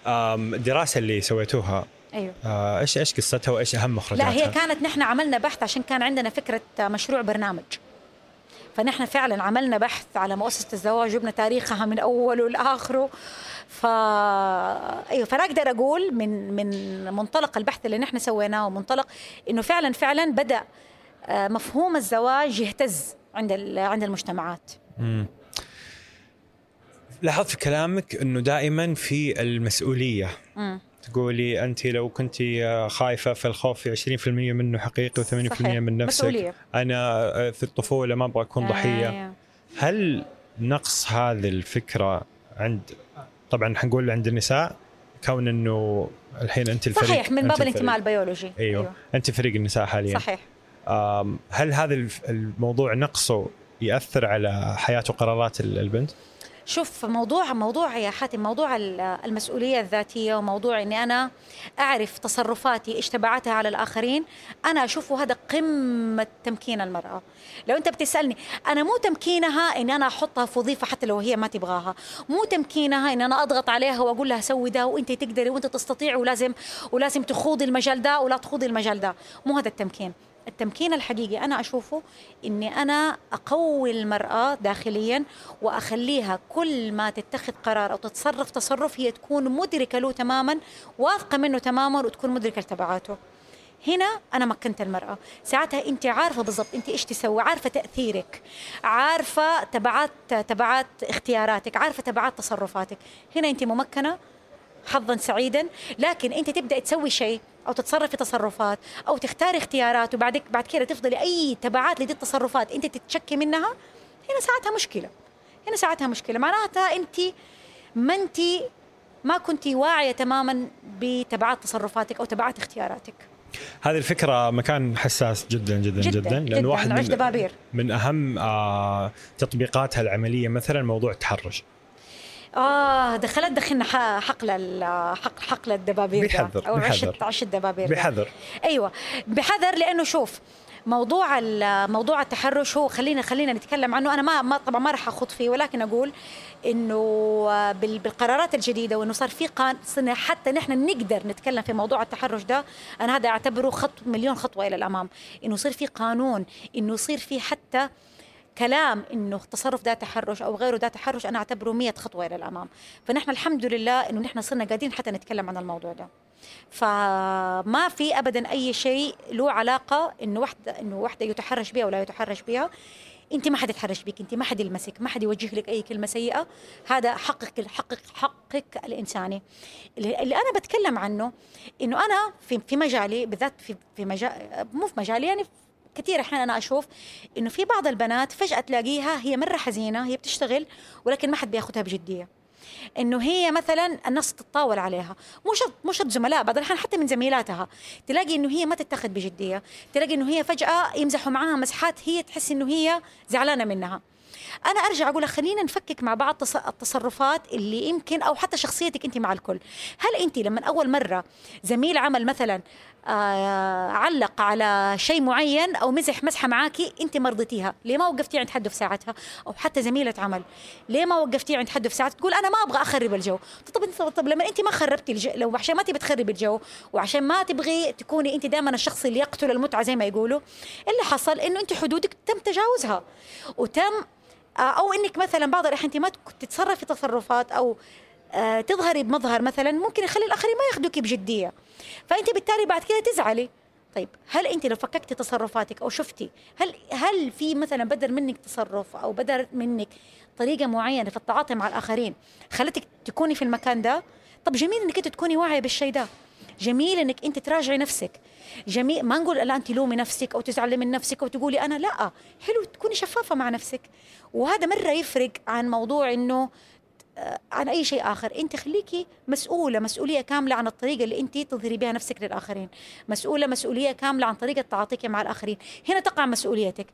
الدراسه اللي سويتوها أيوه آه، إيش إيش قصتها وإيش أهم مخرجاتها؟ لا هي كانت نحن عملنا بحث عشان كان عندنا فكرة مشروع برنامج فنحن فعلا عملنا بحث على مؤسسة الزواج وجبنا تاريخها من أوله لآخره ف أيوه فأنا أقدر أقول من من منطلق البحث اللي نحن سويناه ومنطلق إنه فعلا فعلا بدأ آه، مفهوم الزواج يهتز عند عند المجتمعات مم. لاحظت في كلامك إنه دائما في المسؤولية مم. تقولي انت لو كنت خايفة فالخوف في 20% منه حقيقي و80% صحيح. من نفسك مسؤولية. أنا في الطفولة ما أبغى أكون ضحية أيوة. هل نقص هذه الفكرة عند طبعا حنقول عند النساء كون إنه الحين انت الفريق صحيح من باب. الانتماء البيولوجي أيوه, أيوه. انت فريق النساء حاليا صحيح هل هذا الموضوع نقصه يأثر على حياة وقرارات ال- البنت؟ شوف موضوع موضوع يا حاتم موضوع ال- المسؤولية الذاتية وموضوع إني أنا أعرف تصرفاتي إيش تبعاتها على الآخرين أنا أشوفه هذا قمة تمكين المرأة. لو أنت بتسألني أنا مو تمكينها ان أنا أحطها في وظيفة حتى لو هي ما تبغاها. مو تمكينها ان أنا أضغط عليها وأقول لها سوي ده وأنت تقدري وأنت تستطيعي ولازم ولازم تخوضي المجال ده ولا تخوضي المجال ده. مو هذا التمكين. التمكين الحقيقي أنا أشوفه إني أنا أقوي المرأة داخليا وأخليها كل ما تتخذ قرار أو تتصرف تصرف هي تكون مدركة له تماما واثقة منه تماما وتكون مدركة لتبعاته. هنا أنا مكنت المرأة. ساعتها أنت عارفة بالضبط أنت إيش تسوي؟ عارفة تأثيرك. عارفة تبعات تبعات اختياراتك. عارفة تبعات تصرفاتك. هنا أنت ممكنة حظا سعيدا لكن أنت تبدأ تسوي شيء أو تتصرفي تصرفات أو تختاري اختيارات وبعدك بعد كده تفضلي أي تبعات لدي التصرفات أنت تتشكي منها هنا ساعتها مشكلة هنا ساعتها مشكلة معناتها أنت ما أنت ما كنت واعية تماما بتبعات تصرفاتك أو تبعات اختياراتك هذه الفكرة مكان حساس جدا جدا جدا, جدا، لأن جداً. واحد من. من أهم آه تطبيقاتها العملية مثلا موضوع التحرش آه دخلت دخلنا حقل حق حقل الدبابير بحذر، أو بحذر. عش الدبابير. بحذر. أيوه. بحذر لأنه شوف موضوع موضوع التحرش هو خلينا خلينا نتكلم عنه. أنا ما, ما طبعا ما راح أخوض فيه ولكن أقول إنه بال- بالقرارات الجديدة وإنه صار في قان صرنا حتى نحن نقدر نتكلم في موضوع التحرش ده أنا هذا أعتبره خط مليون خطوة إلى الأمام. إنه يصير في قانون إنه يصير في حتى كلام إنه تصرف ده تحرش أو غيره ده تحرش أنا أعتبره 100 خطوة إلى الأمام. فنحن الحمد لله إنه نحن صرنا قادرين حتى نتكلم عن الموضوع ده. فما في ابدا أي شيء له علاقة إنه واحدة إنه واحدة يتحرش بها ولا يتحرش بها. أنت ما حد يتحرش بك أنت ما حد يلمسك ما حد يوجه لك أي كلمة سيئة. هذا حقك حقك حقك الإنساني. اللي اللي أنا بتكلم عنه إنه أنا في في مجالي بالذات في في مجال مو في مجالي يعني كثير أحيانا أنا أشوف إنه في بعض البنات فجأة تلاقيها هي مرة حزينة هي بتشتغل ولكن ما حد بياخذها بجدية. إنه هي مثلا الناس تتطاول عليها. مو شرط مو شرط زملاء بعض الاحيان حتى من زميلاتها. تلاقي إنه هي ما تتخذ بجدية. تلاقي إنه هي فجأة يمزحوا معاها مسحات هي تحس إنه هي زعلانة منها. أنا أرجع أقول خلينا نفكك مع بعض تص- التصرفات اللي يمكن أو حتى شخصيتك أنت مع الكل. هل أنت لما أول مرة زميل عمل مثلا علق على شيء معين أو مزح مسحة معاكي أنت ما رضيتيها. ليه ما وقفتي عند حده في ساعتها؟ أو حتى زميلة عمل. ليه ما وقفتي عند حده في ساعتها؟ تقول أنا ما أبغى أخرب الجو. طب انت طب لما أنت ما خربتي الجو لو عشان ما تبي تخربي الجو وعشان ما تبغي تكوني أنت دائما الشخص اللي يقتل المتعة زي ما يقولوا اللي حصل إنه أنت حدودك تم تجاوزها. وتم آه، أو إنك مثلا بعض الأحيان أنت ما تتصرفي تصرفات أو آه، تظهري بمظهر مثلا ممكن يخلي الآخرين ما ياخذوك بجدية. فأنت بالتالي بعد كده تزعلي. طيب هل أنت لو فككتي تصرفاتك أو شفتي هل هل في مثلا بدل منك تصرف أو بدل منك طريقة معينة في التعاطي مع الآخرين خلتك تكوني في المكان ده؟ طب جميل إنك أنت تكوني واعية بالشيء ده. جميل إنك أنت تراجعي نفسك. جميل ما نقول لا أنت لومي نفسك أو تزعلي من نفسك أو تقولي أنا لا. حلو تكوني شفافة مع نفسك. وهذا مرة يفرق عن موضوع إنه آه، عن أي شيء آخر. أنت خليكي مسؤولة مسؤولية كاملة عن الطريقة اللي أنت تظهري بها نفسك للآخرين. مسؤولة مسؤولية كاملة عن طريقة تعاطيك مع الآخرين. هنا تقع مسؤوليتك.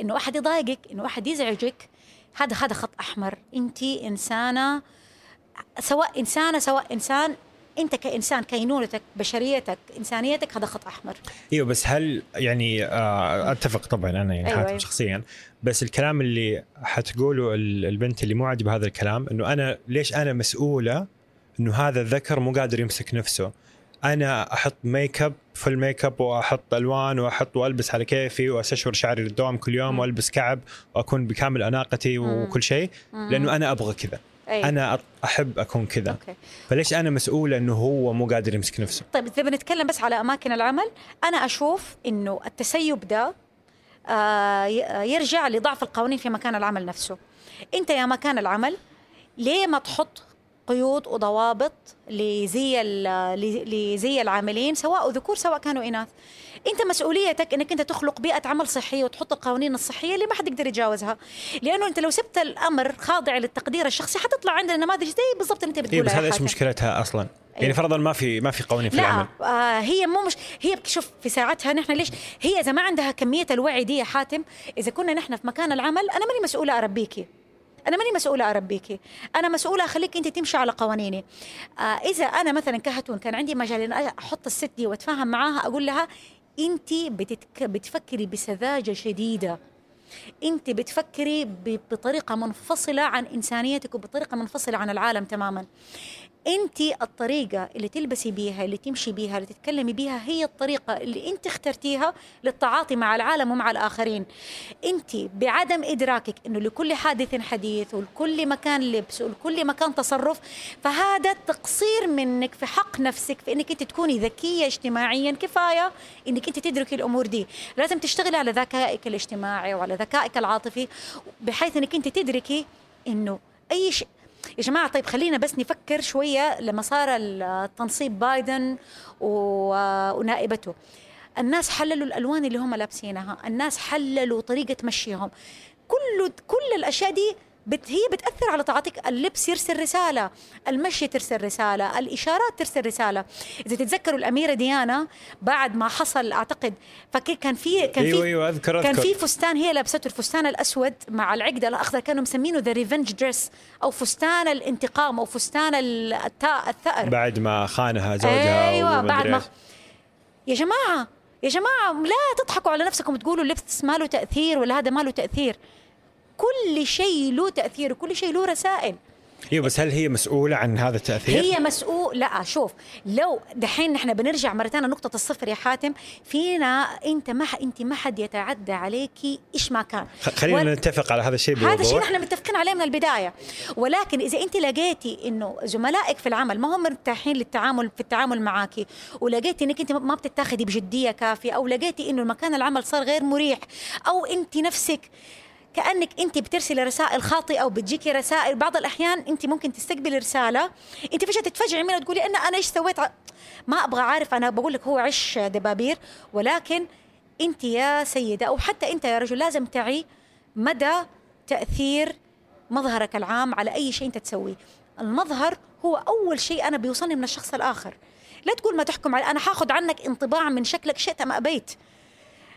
إنه احد يضايقك إنه احد يزعجك. هذا هذا خط أحمر. أنت إنسانة سواء إنسانة سواء إنسان أنت كإنسان كينونتك بشريتك إنسانيتك هذا خط أحمر إيوه بس هل يعني آه أتفق طبعا أنا يعني أيوة، حاتم أيوة. شخصيا بس الكلام اللي حتقوله ال- البنت اللي مو عاجبة هذا الكلام إنه أنا ليش أنا مسؤولة إنه هذا الذكر مو قادر يمسك نفسه أنا أحط makeup full makeup وأحط ألوان وأحط وألبس على كيفي وأستشور شعري للدوام كل يوم. وألبس كعب وأكون بكامل أناقتي. وكل شيء لأنه أنا أبغى كذا أي. أنا أحب أكون كذا. okay. فليش أنا مسؤوله إنه هو مو قادر يمسك نفسه؟ طيب إذا بنتكلم بس على أماكن العمل أنا أشوف إنه التسيب ده آه، ي- يرجع لضعف القوانين في مكان العمل نفسه. أنت يا مكان العمل ليه ما تحط قيود وضوابط لزي لزي العاملين سواء ذكور سواء كانوا إناث؟ انت مسؤوليتك انك انت تخلق بيئة عمل صحية وتحط القوانين الصحية اللي ما حد يقدر يتجاوزها لأنه انت لو سبت الأمر خاضع للتقدير الشخصي حتطلع عندنا نماذج زي بالضبط اللي انت بتقولها اي بس هذا إيش. مشكلتها أصلا؟ يعني أيوة. فرضا ما في ما في قوانين في لا العمل آه هي مو مش هي شوف في ساعتها نحن ليش هي إذا ما عندها كمية الوعي دي يا حاتم إذا كنا نحن في مكان العمل أنا ماني مسؤولة أربيكي أنا ماني مسؤولة أربيكي أنا مسؤولة أخليك أنت تمشي على قوانيني آه إذا أنا مثلا كهتون كان عندي مجال إن أحط الست دي وأتفاهم معاها أقول لها انت بتتك... بتفكري بسذاجة شديدة. انت بتفكري ب- بطريقة منفصلة عن إنسانيتك وبطريقة منفصلة عن العالم تماما. أنت الطريقة اللي تلبسي بيها اللي تمشي بيها اللي تتكلمي بيها هي الطريقة اللي أنت اخترتيها للتعاطي مع العالم ومع الآخرين. أنت بعدم إدراكك إنه لكل حادث حديث ولكل مكان لبس ولكل مكان تصرف فهذا تقصير منك في حق نفسك في إنك أنت تكوني ذكية اجتماعيا كفاية إنك أنت تدركي الأمور دي. لازم تشتغلي على ذكائك الاجتماعي وعلى ذكائك العاطفي بحيث إنك أنت تدركي إنه أي شيء يا جماعة طيب خلينا بس نفكر شوية لما صار التنصيب بايدن ونائبته. الناس حللوا الألوان اللي هم لابسينها الناس حللوا طريقة مشيهم. كل كل الأشياء دي بت هي بتأثر على تعاطيك اللبس يرسل رسالة المشي ترسل رسالة الإشارات ترسل رسالة. إذا تتذكروا الأميرة ديانا بعد ما حصل أعتقد فكر كان في كان في أيوه أذكر كان أذكر. في فستان هي لابسته الفستان الأسود مع العقده الأخضر كانوا مسمينه the revenge dress أو فستان الانتقام أو فستان الثأر. بعد ما خانها زوجها أيوه بعد ما. يا جماعة يا جماعة لا تضحكوا على نفسكم تقولوا اللبس ما له تأثير ولا هذا ما له تأثير. كل شيء له تأثير وكل شيء له رسائل. أيوه بس هل هي مسؤولة عن هذا التأثير؟ هي مسؤول لا شوف لو دحين نحن بنرجع مرة ثانية نقطة الصفر يا حاتم فينا أنت ما أنت ما حد يتعدى عليكي إيش ما كان. خلينا وال- نتفق على هذا الشيء هذا الشيء نحن متفقين عليه من البداية. ولكن إذا أنت لقيتي إنه زملائك في العمل ما هم مرتاحين للتعامل في التعامل معك ولقيتي إنك أنت ما بتتاخدي بجدية كافية أو لقيتي إنه مكان العمل صار غير مريح أو أنت نفسك كأنك أنت بترسلي رسائل خاطئة أو بتجيكي رسائل. بعض الأحيان أنت ممكن تستقبلي رسالة أنت فجأة تتفاجئي منها تقولي أنا أنا إيش سويت؟ ما أبغى عارف أنا بقول لك هو عش دبابير. ولكن أنت يا سيدة أو حتى أنت يا رجل لازم تعي مدى تأثير مظهرك العام على أي شيء أنت تسويه. المظهر هو أول شيء أنا بيوصلني من الشخص الآخر. لا تقول ما تحكم علي أنا حاخذ عنك انطباع من شكلك شئت أم أبيت.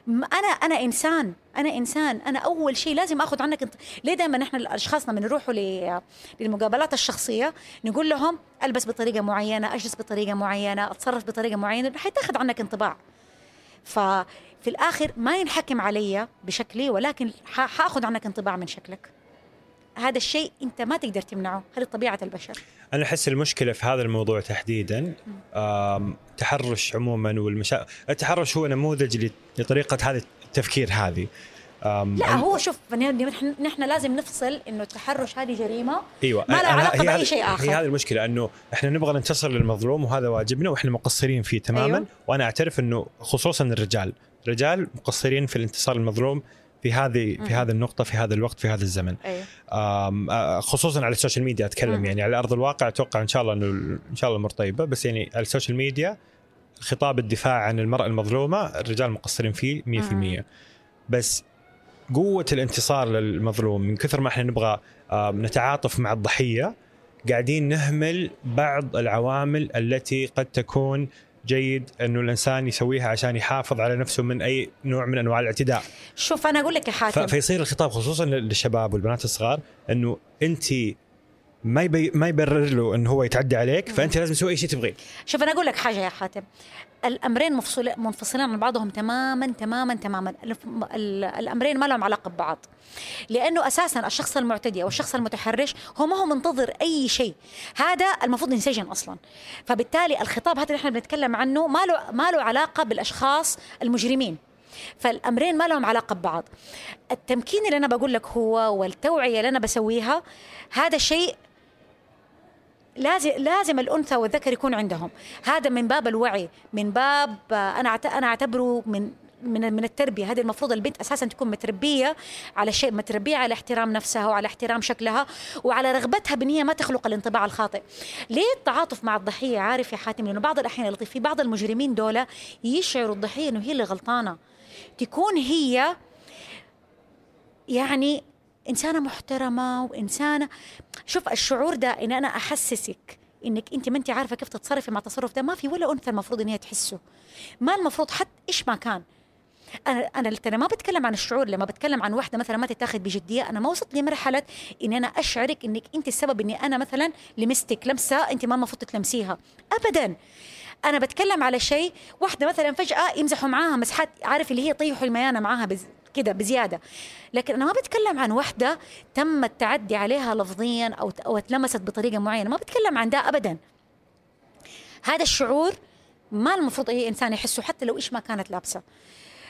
أنا أنا إنسان. أنا إنسان. أنا أول شيء لازم آخذ عنك انت... ليه دائما نحن الاشخاص لما نروحوا ل... للمقابلات الشخصية نقول لهم ألبس بطريقة معينة أجلس بطريقة معينة أتصرف بطريقة معينة حيتاخذ عنك انطباع. ففي الآخر ما ينحكم علي بشكلي ولكن حأخذ عنك انطباع من شكلك. هذا الشيء أنت ما تقدر تمنعه. هذه طبيعة البشر. أنا أحس المشكلة في هذا الموضوع تحديدا آم، تحرش عموما والمشا التحرش هو نموذج لطريقة هذا التفكير هذه. لا هو شوف نحن لازم نفصل إنه التحرش هذه جريمة أيوه. ما لها بأي هذه- شيء آخر. هي هذه المشكلة إنه إحنا نبغى ننتصر للمظلوم وهذا واجبنا وإحنا مقصرين فيه تماما. أيوه؟ وأنا أعترف إنه خصوصا الرجال. الرجال مقصرين في الانتصار للمظلوم. في هذه في هذه النقطة في هذا الوقت في هذا الزمن. آه، خصوصا على ال social media أتكلم مم. يعني على أرض الواقع أتوقع إن شاء الله إنه إن شاء الله الأمور طيبه بس يعني على ال social media خطاب الدفاع عن المرأة المظلومة الرجال مقصرين فيه 100% بس قوة الانتصار للمظلوم من كثر ما إحنا نبغى نتعاطف مع الضحية قاعدين نهمل بعض العوامل التي قد تكون جيد أنه الإنسان يسويها عشان يحافظ على نفسه من أي نوع من أنواع الاعتداء. شوف أنا أقول لك يا حاتم. فيصير الخطاب خصوصا للشباب والبنات الصغار أنه انت ما يبي ما يبرر له انه هو يتعدى عليك فأنت لازم تسوي اي شيء تبغيه. شوف أنا أقول لك حاجة يا حاتم. الأمرين مفصول منفصلين عن بعضهم تماما تماما تماما. الأمرين ما لهم علاقة ببعض. لأنه أساسا الشخص المعتدي أو الشخص المتحرش هو ما هو منتظر أي شيء. هذا المفروض ينسجن أصلا. فبالتالي الخطاب هذا اللي إحنا بنتكلم عنه ما له ما له علاقة بالأشخاص المجرمين. فالأمرين ما لهم علاقة ببعض. التمكين اللي أنا بقول لك هو والتوعية اللي أنا بسويها هذا شيء لازم لازم الأنثى والذكر يكون عندهم. هذا من باب الوعي من باب أنا أنا أعتبره من من من التربية. هذه المفروض البنت أساسا تكون متربية على شيء متربية على احترام نفسها وعلى احترام شكلها وعلى رغبتها بان هي ما تخلق الانطباع الخاطئ. ليه التعاطف مع الضحية؟ عارف يا حاتم لأنه بعض الأحيان اللطيف في بعض المجرمين دول يشعروا الضحية إنه هي اللي غلطانة. تكون هي يعني إنسانة محترمة وإنسانة شوف الشعور ده إن أنا أحسسك إنك أنت ما أنت عارفة كيف تتصرفي مع التصرف ده ما في ولا أنثى المفروض إن هي تحسه. ما المفروض حتى إيش ما كان. أنا أنا أنا ما بتكلم عن الشعور لما بتكلم عن واحدة مثلا ما تتاخذ بجدية أنا ما وصلت لمرحلة اني أنا أشعرك إنك أنت السبب إني أنا مثلا لمستك لمسة أنت ما المفروض تلمسيها ابدا. أنا بتكلم على شيء واحدة مثلا فجأة يمزحوا معاها مسحات عارف اللي هي يطيحوا الميانة معاها بز... كده بزيادة. لكن أنا ما بتكلم عن واحدة تم التعدي عليها لفظيا أو أو اتلمست بطريقة معينة ما بتكلم عن ده ابدا. هذا الشعور ما المفروض أي إنسان يحسه حتى لو إيش ما كانت لابسة.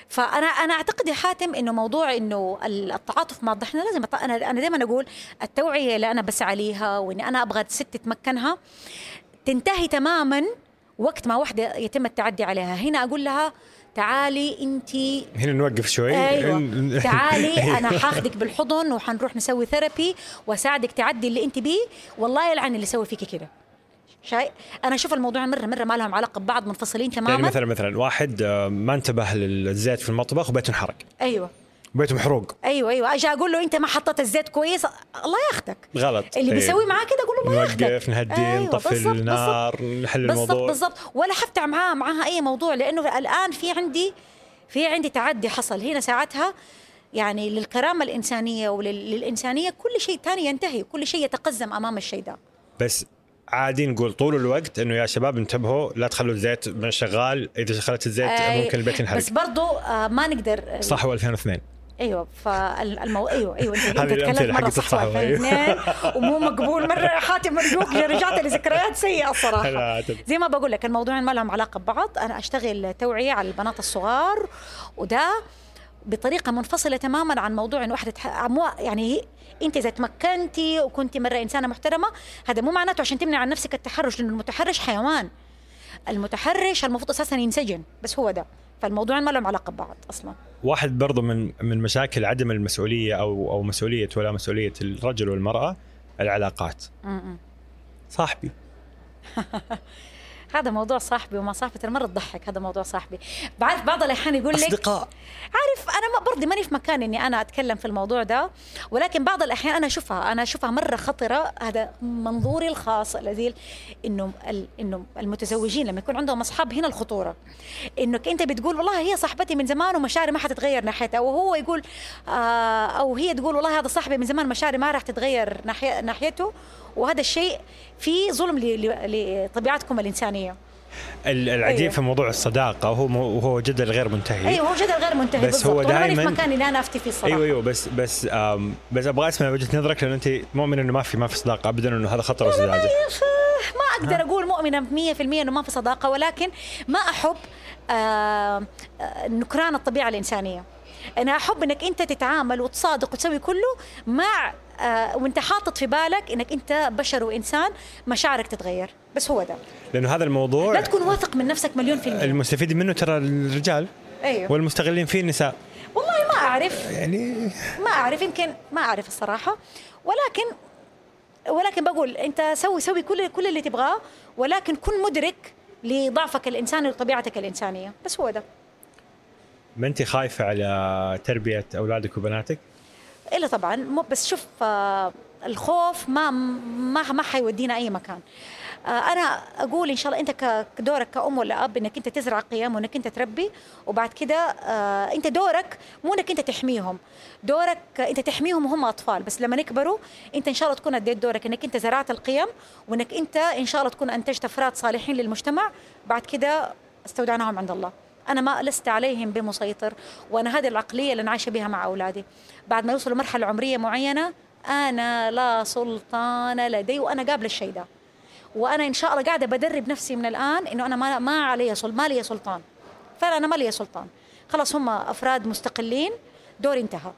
فأنا أنا أعتقد يا حاتم إنه موضوع إنه التعاطف مع الضحيه لازم أنا أنا دائما أقول التوعية اللي أنا بسعى ليها وإني أنا أبغى ست تمكنها تنتهي تماما وقت ما واحدة يتم التعدي عليها. هنا أقول لها تعالي انت. هنا نوقف شوي. أيوه. [laughs] تعالي أنا حاخدك بالحضن وحنروح نسوي ثيرابي وأساعدك تعدي اللي انت بيه. والله يلعن اللي سوى فيكي كده. شايف أنا أشوف الموضوع مره مرة ما لهم علاقة ببعض منفصلين تماما. يعني مثلا مثلا واحد آه، ما انتبه للزيت في المطبخ وبيته انحرق. أيوه. بيته محروق. أيوه أيوه. أجي أقول له أنت ما حطيت الزيت كويس؟ الله ياخدك. غلط. اللي إيه. بيسوي معاه كده أقول له الله ياخدك. نوقف نهدي أيوة، نطفي بالضبط، النار نحل بالضبط الموضوع. بالضبط. ولا حفتح معاها معاها أي موضوع لأنه الآن في عندي في عندي تعدي حصل. هنا ساعتها يعني للكرامة الإنسانية وللانسانيه كل شيء ثاني ينتهي كل شيء يتقزم أمام الشيء ده. بس عادي نقول طول الوقت إنه يا شباب انتبهوا لا تخلوا الزيت من شغال إذا شغلت الزيت آه، ممكن البيت ينحرق. بس برضو آه ما نقدر صح هو 2002 أيوه فالمو أيوه أيوه أنت أنت تكلمت مرة صح أيوة. اثنين [laughs] ومو مقبول مرة حاتم ارجوك رجعت لذكريات سيئة الصراحه زي ما بقول لك الموضوعين ما لهم علاقة ببعض. أنا أشتغل توعية على البنات الصغار وده بطريقة منفصلة تماما عن موضوع إنه واحدة يعني أنت إذا تمكنتي وكنتي مرة إنسانة محترمة هذا مو معناته عشان تمنع عن نفسك التحرش لأنه المتحرش حيوان. المتحرش المفروض أساسا ينسجن بس هو ده. فالموضوعين ما لهم علاقة ببعض أصلا. واحد برضو من من مشاكل عدم المسؤولية أو أو مسؤولية ولا مسؤولية الرجل والمرأة العلاقات. م-م. صاحبي. [laughs] هذا موضوع صاحبي وما صاحبي ترى مرة تضحك هذا موضوع صاحبي. بعرف بعض الأحيان يقول لك أصدقاء. عارف أنا ما برضه ماني في مكان إني أنا أتكلم في الموضوع ده ولكن بعض الأحيان أنا أشوفها أنا أشوفها مرة خطرة. هذا منظوري الخاص الذي إنه إنه المتزوجين لما يكون عندهم أصحاب هنا الخطورة. إنك أنت بتقول والله هي صاحبتي من زمان ومشاعري ما حتتغير ناحيتها وهو يقول آه أو هي تقول والله هذا صاحبي من زمان مشاعري ما راح تتغير ناحيته. وهذا الشيء في ظلم لطبيعتكم الإنسانية. ال- العجيب أيوه. في موضوع الصداقة مو- وهو جدل غير منتهي. أيوه هو جدل غير منتهي بس بالضبط. هو ماني في مكان اني أنا أفتي فيه الصراحه أيوه أيوه بس بس بس أبغى أسمع وجهة نظرك لأن أنت مؤمن إنه ما في ما في صداقة ابدا إنه هذا خطر وزعجه ما أقدر أقول مؤمنة 100% إنه ما في صداقة ولكن ما أحب آه، نكران الطبيعة الإنسانية. أنا أحب إنك أنت تتعامل وتصادق وتسوي كله مع وانت حاطط في بالك انك انت بشر وانسان مشاعرك تتغير. بس هو ده. لأنه هذا الموضوع لا تكون واثق من نفسك مليون في المية. المستفيدين منه ترى الرجال أيوه. والمستغلين فيه النساء. والله ما أعرف. يعني ما أعرف يمكن ما أعرف الصراحة. ولكن ولكن بقول أنت سوي سوي كل كل اللي تبغاه ولكن كن مدرك لضعفك الإنساني وطبيعتك الإنسانية. بس هو ده. ما أنت خايفة على تربية أولادك وبناتك؟ إلا طبعا مو بس شوف آه، الخوف ما ما ما حيودينا أي مكان. آه، أنا أقول إن شاء الله أنت كدورك كأم ولا أب إنك أنت تزرع قيم وإنك أنت تربي وبعد كده آه، أنت دورك مو إنك أنت تحميهم. دورك أنت تحميهم وهم أطفال. بس لما يكبروا أنت إن شاء الله تكون أديت دورك إنك أنت زرعت القيم وإنك أنت إن شاء الله تكون أنتجت أفراد صالحين للمجتمع. بعد كده استودعناهم عند الله. أنا ما لست عليهم بمسيطر وأنا هذه العقلية اللي أنا عايشة بها مع أولادي. بعد ما يوصلوا مرحلة عمرية معينة أنا لا سلطان لدي وأنا قابله الشيء ده. وأنا إن شاء الله قاعدة بدرب نفسي من الآن إنه أنا ما ما علي. ما لي سلطان. فعلا أنا ما لي سلطان. خلاص هم أفراد مستقلين دوري انتهى.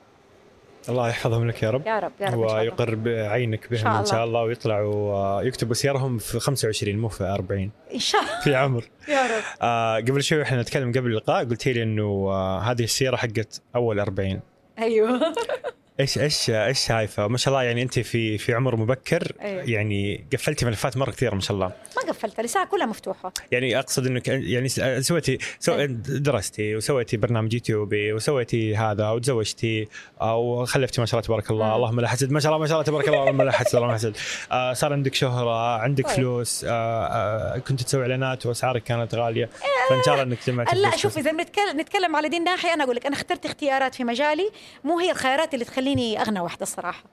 الله يحفظهم لك يا رب. يا رب يا رب ويقر بعينك بهم إن شاء الله. ويطلعوا يكتبوا سيرهم في 25 مو في 40 إن شاء الله. في عمر. [laughs] يا رب. آه قبل شوي إحنا نتكلم قبل اللقاء قلتي لي إنه آه هذه السيره حقت أول 40 أيوه. [laughs] إيش إيش إيش شايفه؟ ما شاء الله يعني أنت في في عمر مبكر أيوه. يعني قفلتي ملفات مرة كثير ما شاء الله. ما قفلتها الساعة كلها مفتوحة. يعني أقصد إنك يعني سويتي سو أيوه. درستي وسويتي برنامج يوتيوبي وسويتي هذا وتزوجتي أو خلفتي ما شاء الله تبارك الله مم. اللهم لا حسد ما شاء الله ما شاء الله تبارك الله اللهم لا حسد اللهم لا حسد آه صار عندك شهرة عندك طيب. فلوس آه آه كنت تسوي إعلانات وأسعارك كانت غالية فإن شاء الله إنك جمعتي لا. شوف إذا نتكلم على دي الناحية أنا أقول لك أنا اخترت اختيارات في مجالي مو هي الخيارات اللي تخليني أغنى واحدة الصراحه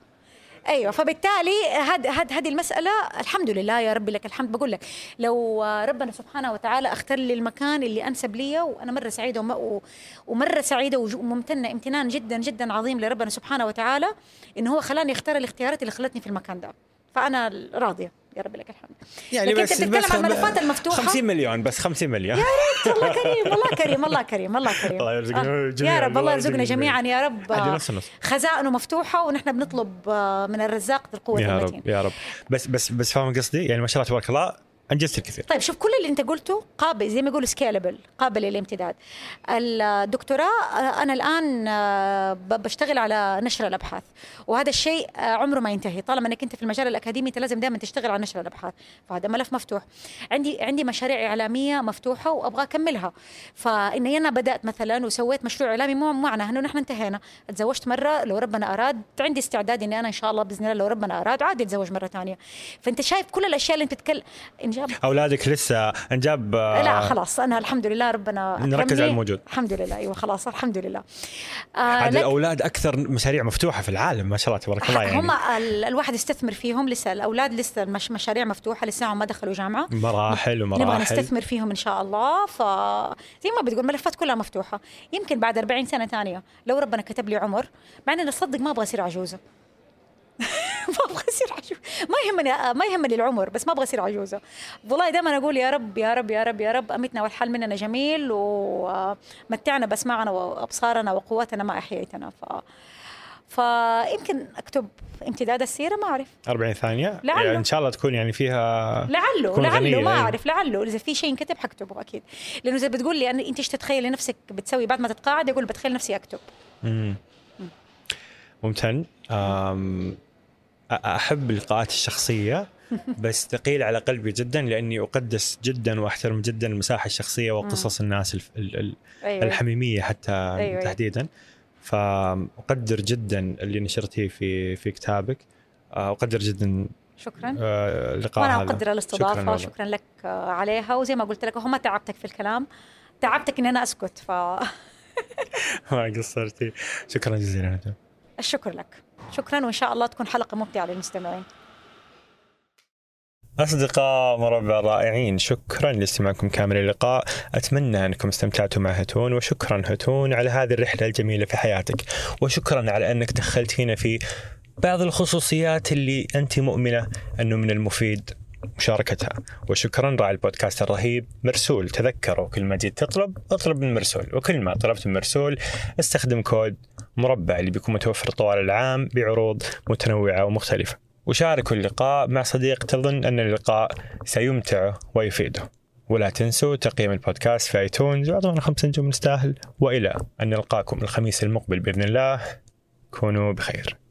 أيوه فبالتالي هذه هد هذه المسألة الحمد لله يا ربي لك الحمد. بقول لك لو ربنا سبحانه وتعالى أختار لي المكان اللي أنسب لي وأنا مرة سعيدة وم- ومرة سعيدة وممتنة امتنان جدا جدا عظيم لربنا سبحانه وتعالى إنه هو خلاني أختار الاختيارات اللي خلتني في المكان ده. فأنا راضية. يا رب لك الحمد. يعني لكن بس أنت بتتكلم بس عن الملفات المفتوحة؟ 50 مليون بس 50 مليون. [laughs] الله كريم الله كريم الله كريم الله كريم. الله يرزقنا آه. جميعاً، يا رب الله يرزقنا جميعا يا رب. خزائنه مفتوحة ونحن بنطلب آه، من الرزاق ذي القوة يا رب يا رب. بس بس بس فاهم قصدي؟ يعني ما شاء الله تبارك الله أنجزت الكثير. طيب شوف كل اللي أنت قلته قابل زي ما يقولوا سكيلبل قابل للامتداد. الدكتوراه آه، أنا الآن آه، بشتغل على نشر الأبحاث وهذا الشيء آه، عمره ما ينتهي. طالما إنك أنت في المجال الأكاديمي أنت لازم دائما تشتغل على نشر الأبحاث فهذا ملف مفتوح. عندي عندي مشاريع إعلامية مفتوحة وأبغى أكملها. فإني أنا بدأت مثلا وسويت مشروع إعلامي مو معنى إنه نحن انتهينا. تزوجت مرة لو ربنا أراد عندي استعداد إني أنا إن شاء الله بإذن الله لو ربنا أراد عادي أتزوج مرة ثانية. فأنت شايف كل الأشياء اللي أنت تتكلم انجاب أولادك لسه انجاب لا خلاص أنا الحمد لله ربنا نركز. على الموجود. الحمد لله أيوه خلاص الحمد لله. آه لك- الاولاد أكثر مشاريع مفتوحة في العالم ما شاء الله تبارك الله يعني. هم ال- الواحد يستثمر فيهم لسه الأولاد لسه المش مشاريع مفتوحة لسه ما دخلوا جامعة. مراحل نبغى ومراحل. نستثمر فيهم إن شاء الله ف زي ما بتقول ملفات كلها مفتوحة. يمكن بعد 40 سنة ثانية لو ربنا كتب لي عمر مع إني اصدق ما أبغى أصير عجوزة. [laughs] [laughs] ما أبغى أصير عجوزه ما يهمني ما يهمني العمر بس ما أبغى أصير عجوزة. والله دائما أقول يا رب يا رب يا رب يا رب أمتنا والحال مننا جميل ومتعنا باسماعنا وأبصارنا وقواتنا ما أحييتنا. ف فيمكن أكتب امتداد السيرة ما أعرف. 40 ثانية. لعله. يعني إن شاء الله تكون يعني فيها لعله تكون لعله غنية، ما أيوة. أعرف لعله. إذا في شيء انكتب حكتبه أكيد. لأنه زي بتقول لي أنت إيش تتخيلي نفسك بتسوي بعد ما تتقاعد يقول بتخيل نفسي أكتب. مم. ممتن. أحب اللقاءات الشخصية بس ثقيل على قلبي جدا لأني أقدس جدا وأحترم جدا المساحة الشخصية وقصص الناس الف- ال- ال- أيوه. الحميمية حتى أيوة. تحديدا. فأقدر جدا اللي نشرتيه في في كتابك. أقدر جدا شكرا. آه، اللقاء وأنا أقدر شكراً الاستضافة والله. وشكرا لك عليها. وزي ما قلت لك هو ما تعبتك في الكلام. تعبتك ان أنا أسكت [laughs] ما قصرتي. شكرا جزيلا. ندى. فالشكر لك. شكرا وإن شاء الله تكون حلقة ممتعة للمستمعين. أصدقاء مربع رائعين شكرا لاستماعكم كامل اللقاء. أتمنى أنكم استمتعتوا مع هتون وشكرا هتون على هذه الرحلة الجميلة في حياتك. وشكرا على أنك دخلتينا في بعض الخصوصيات اللي أنت مؤمنة أنه من المفيد مشاركتها. وشكرا راعي البودكاست الرهيب مرسول. تذكروا كل ما جيت تطلب اطلب من مرسول. وكل ما طلبت من مرسول استخدم كود مربع اللي بيكون متوفر طوال العام بعروض متنوعة ومختلفة. وشاركوا اللقاء مع صديق تظن أن اللقاء سيمتعه ويفيده. ولا تنسوا تقييم البودكاست في آيتونز واعطونا خمس نجوم نستاهل. وإلى أن نلقاكم الخميس المقبل بإذن الله. كونوا بخير.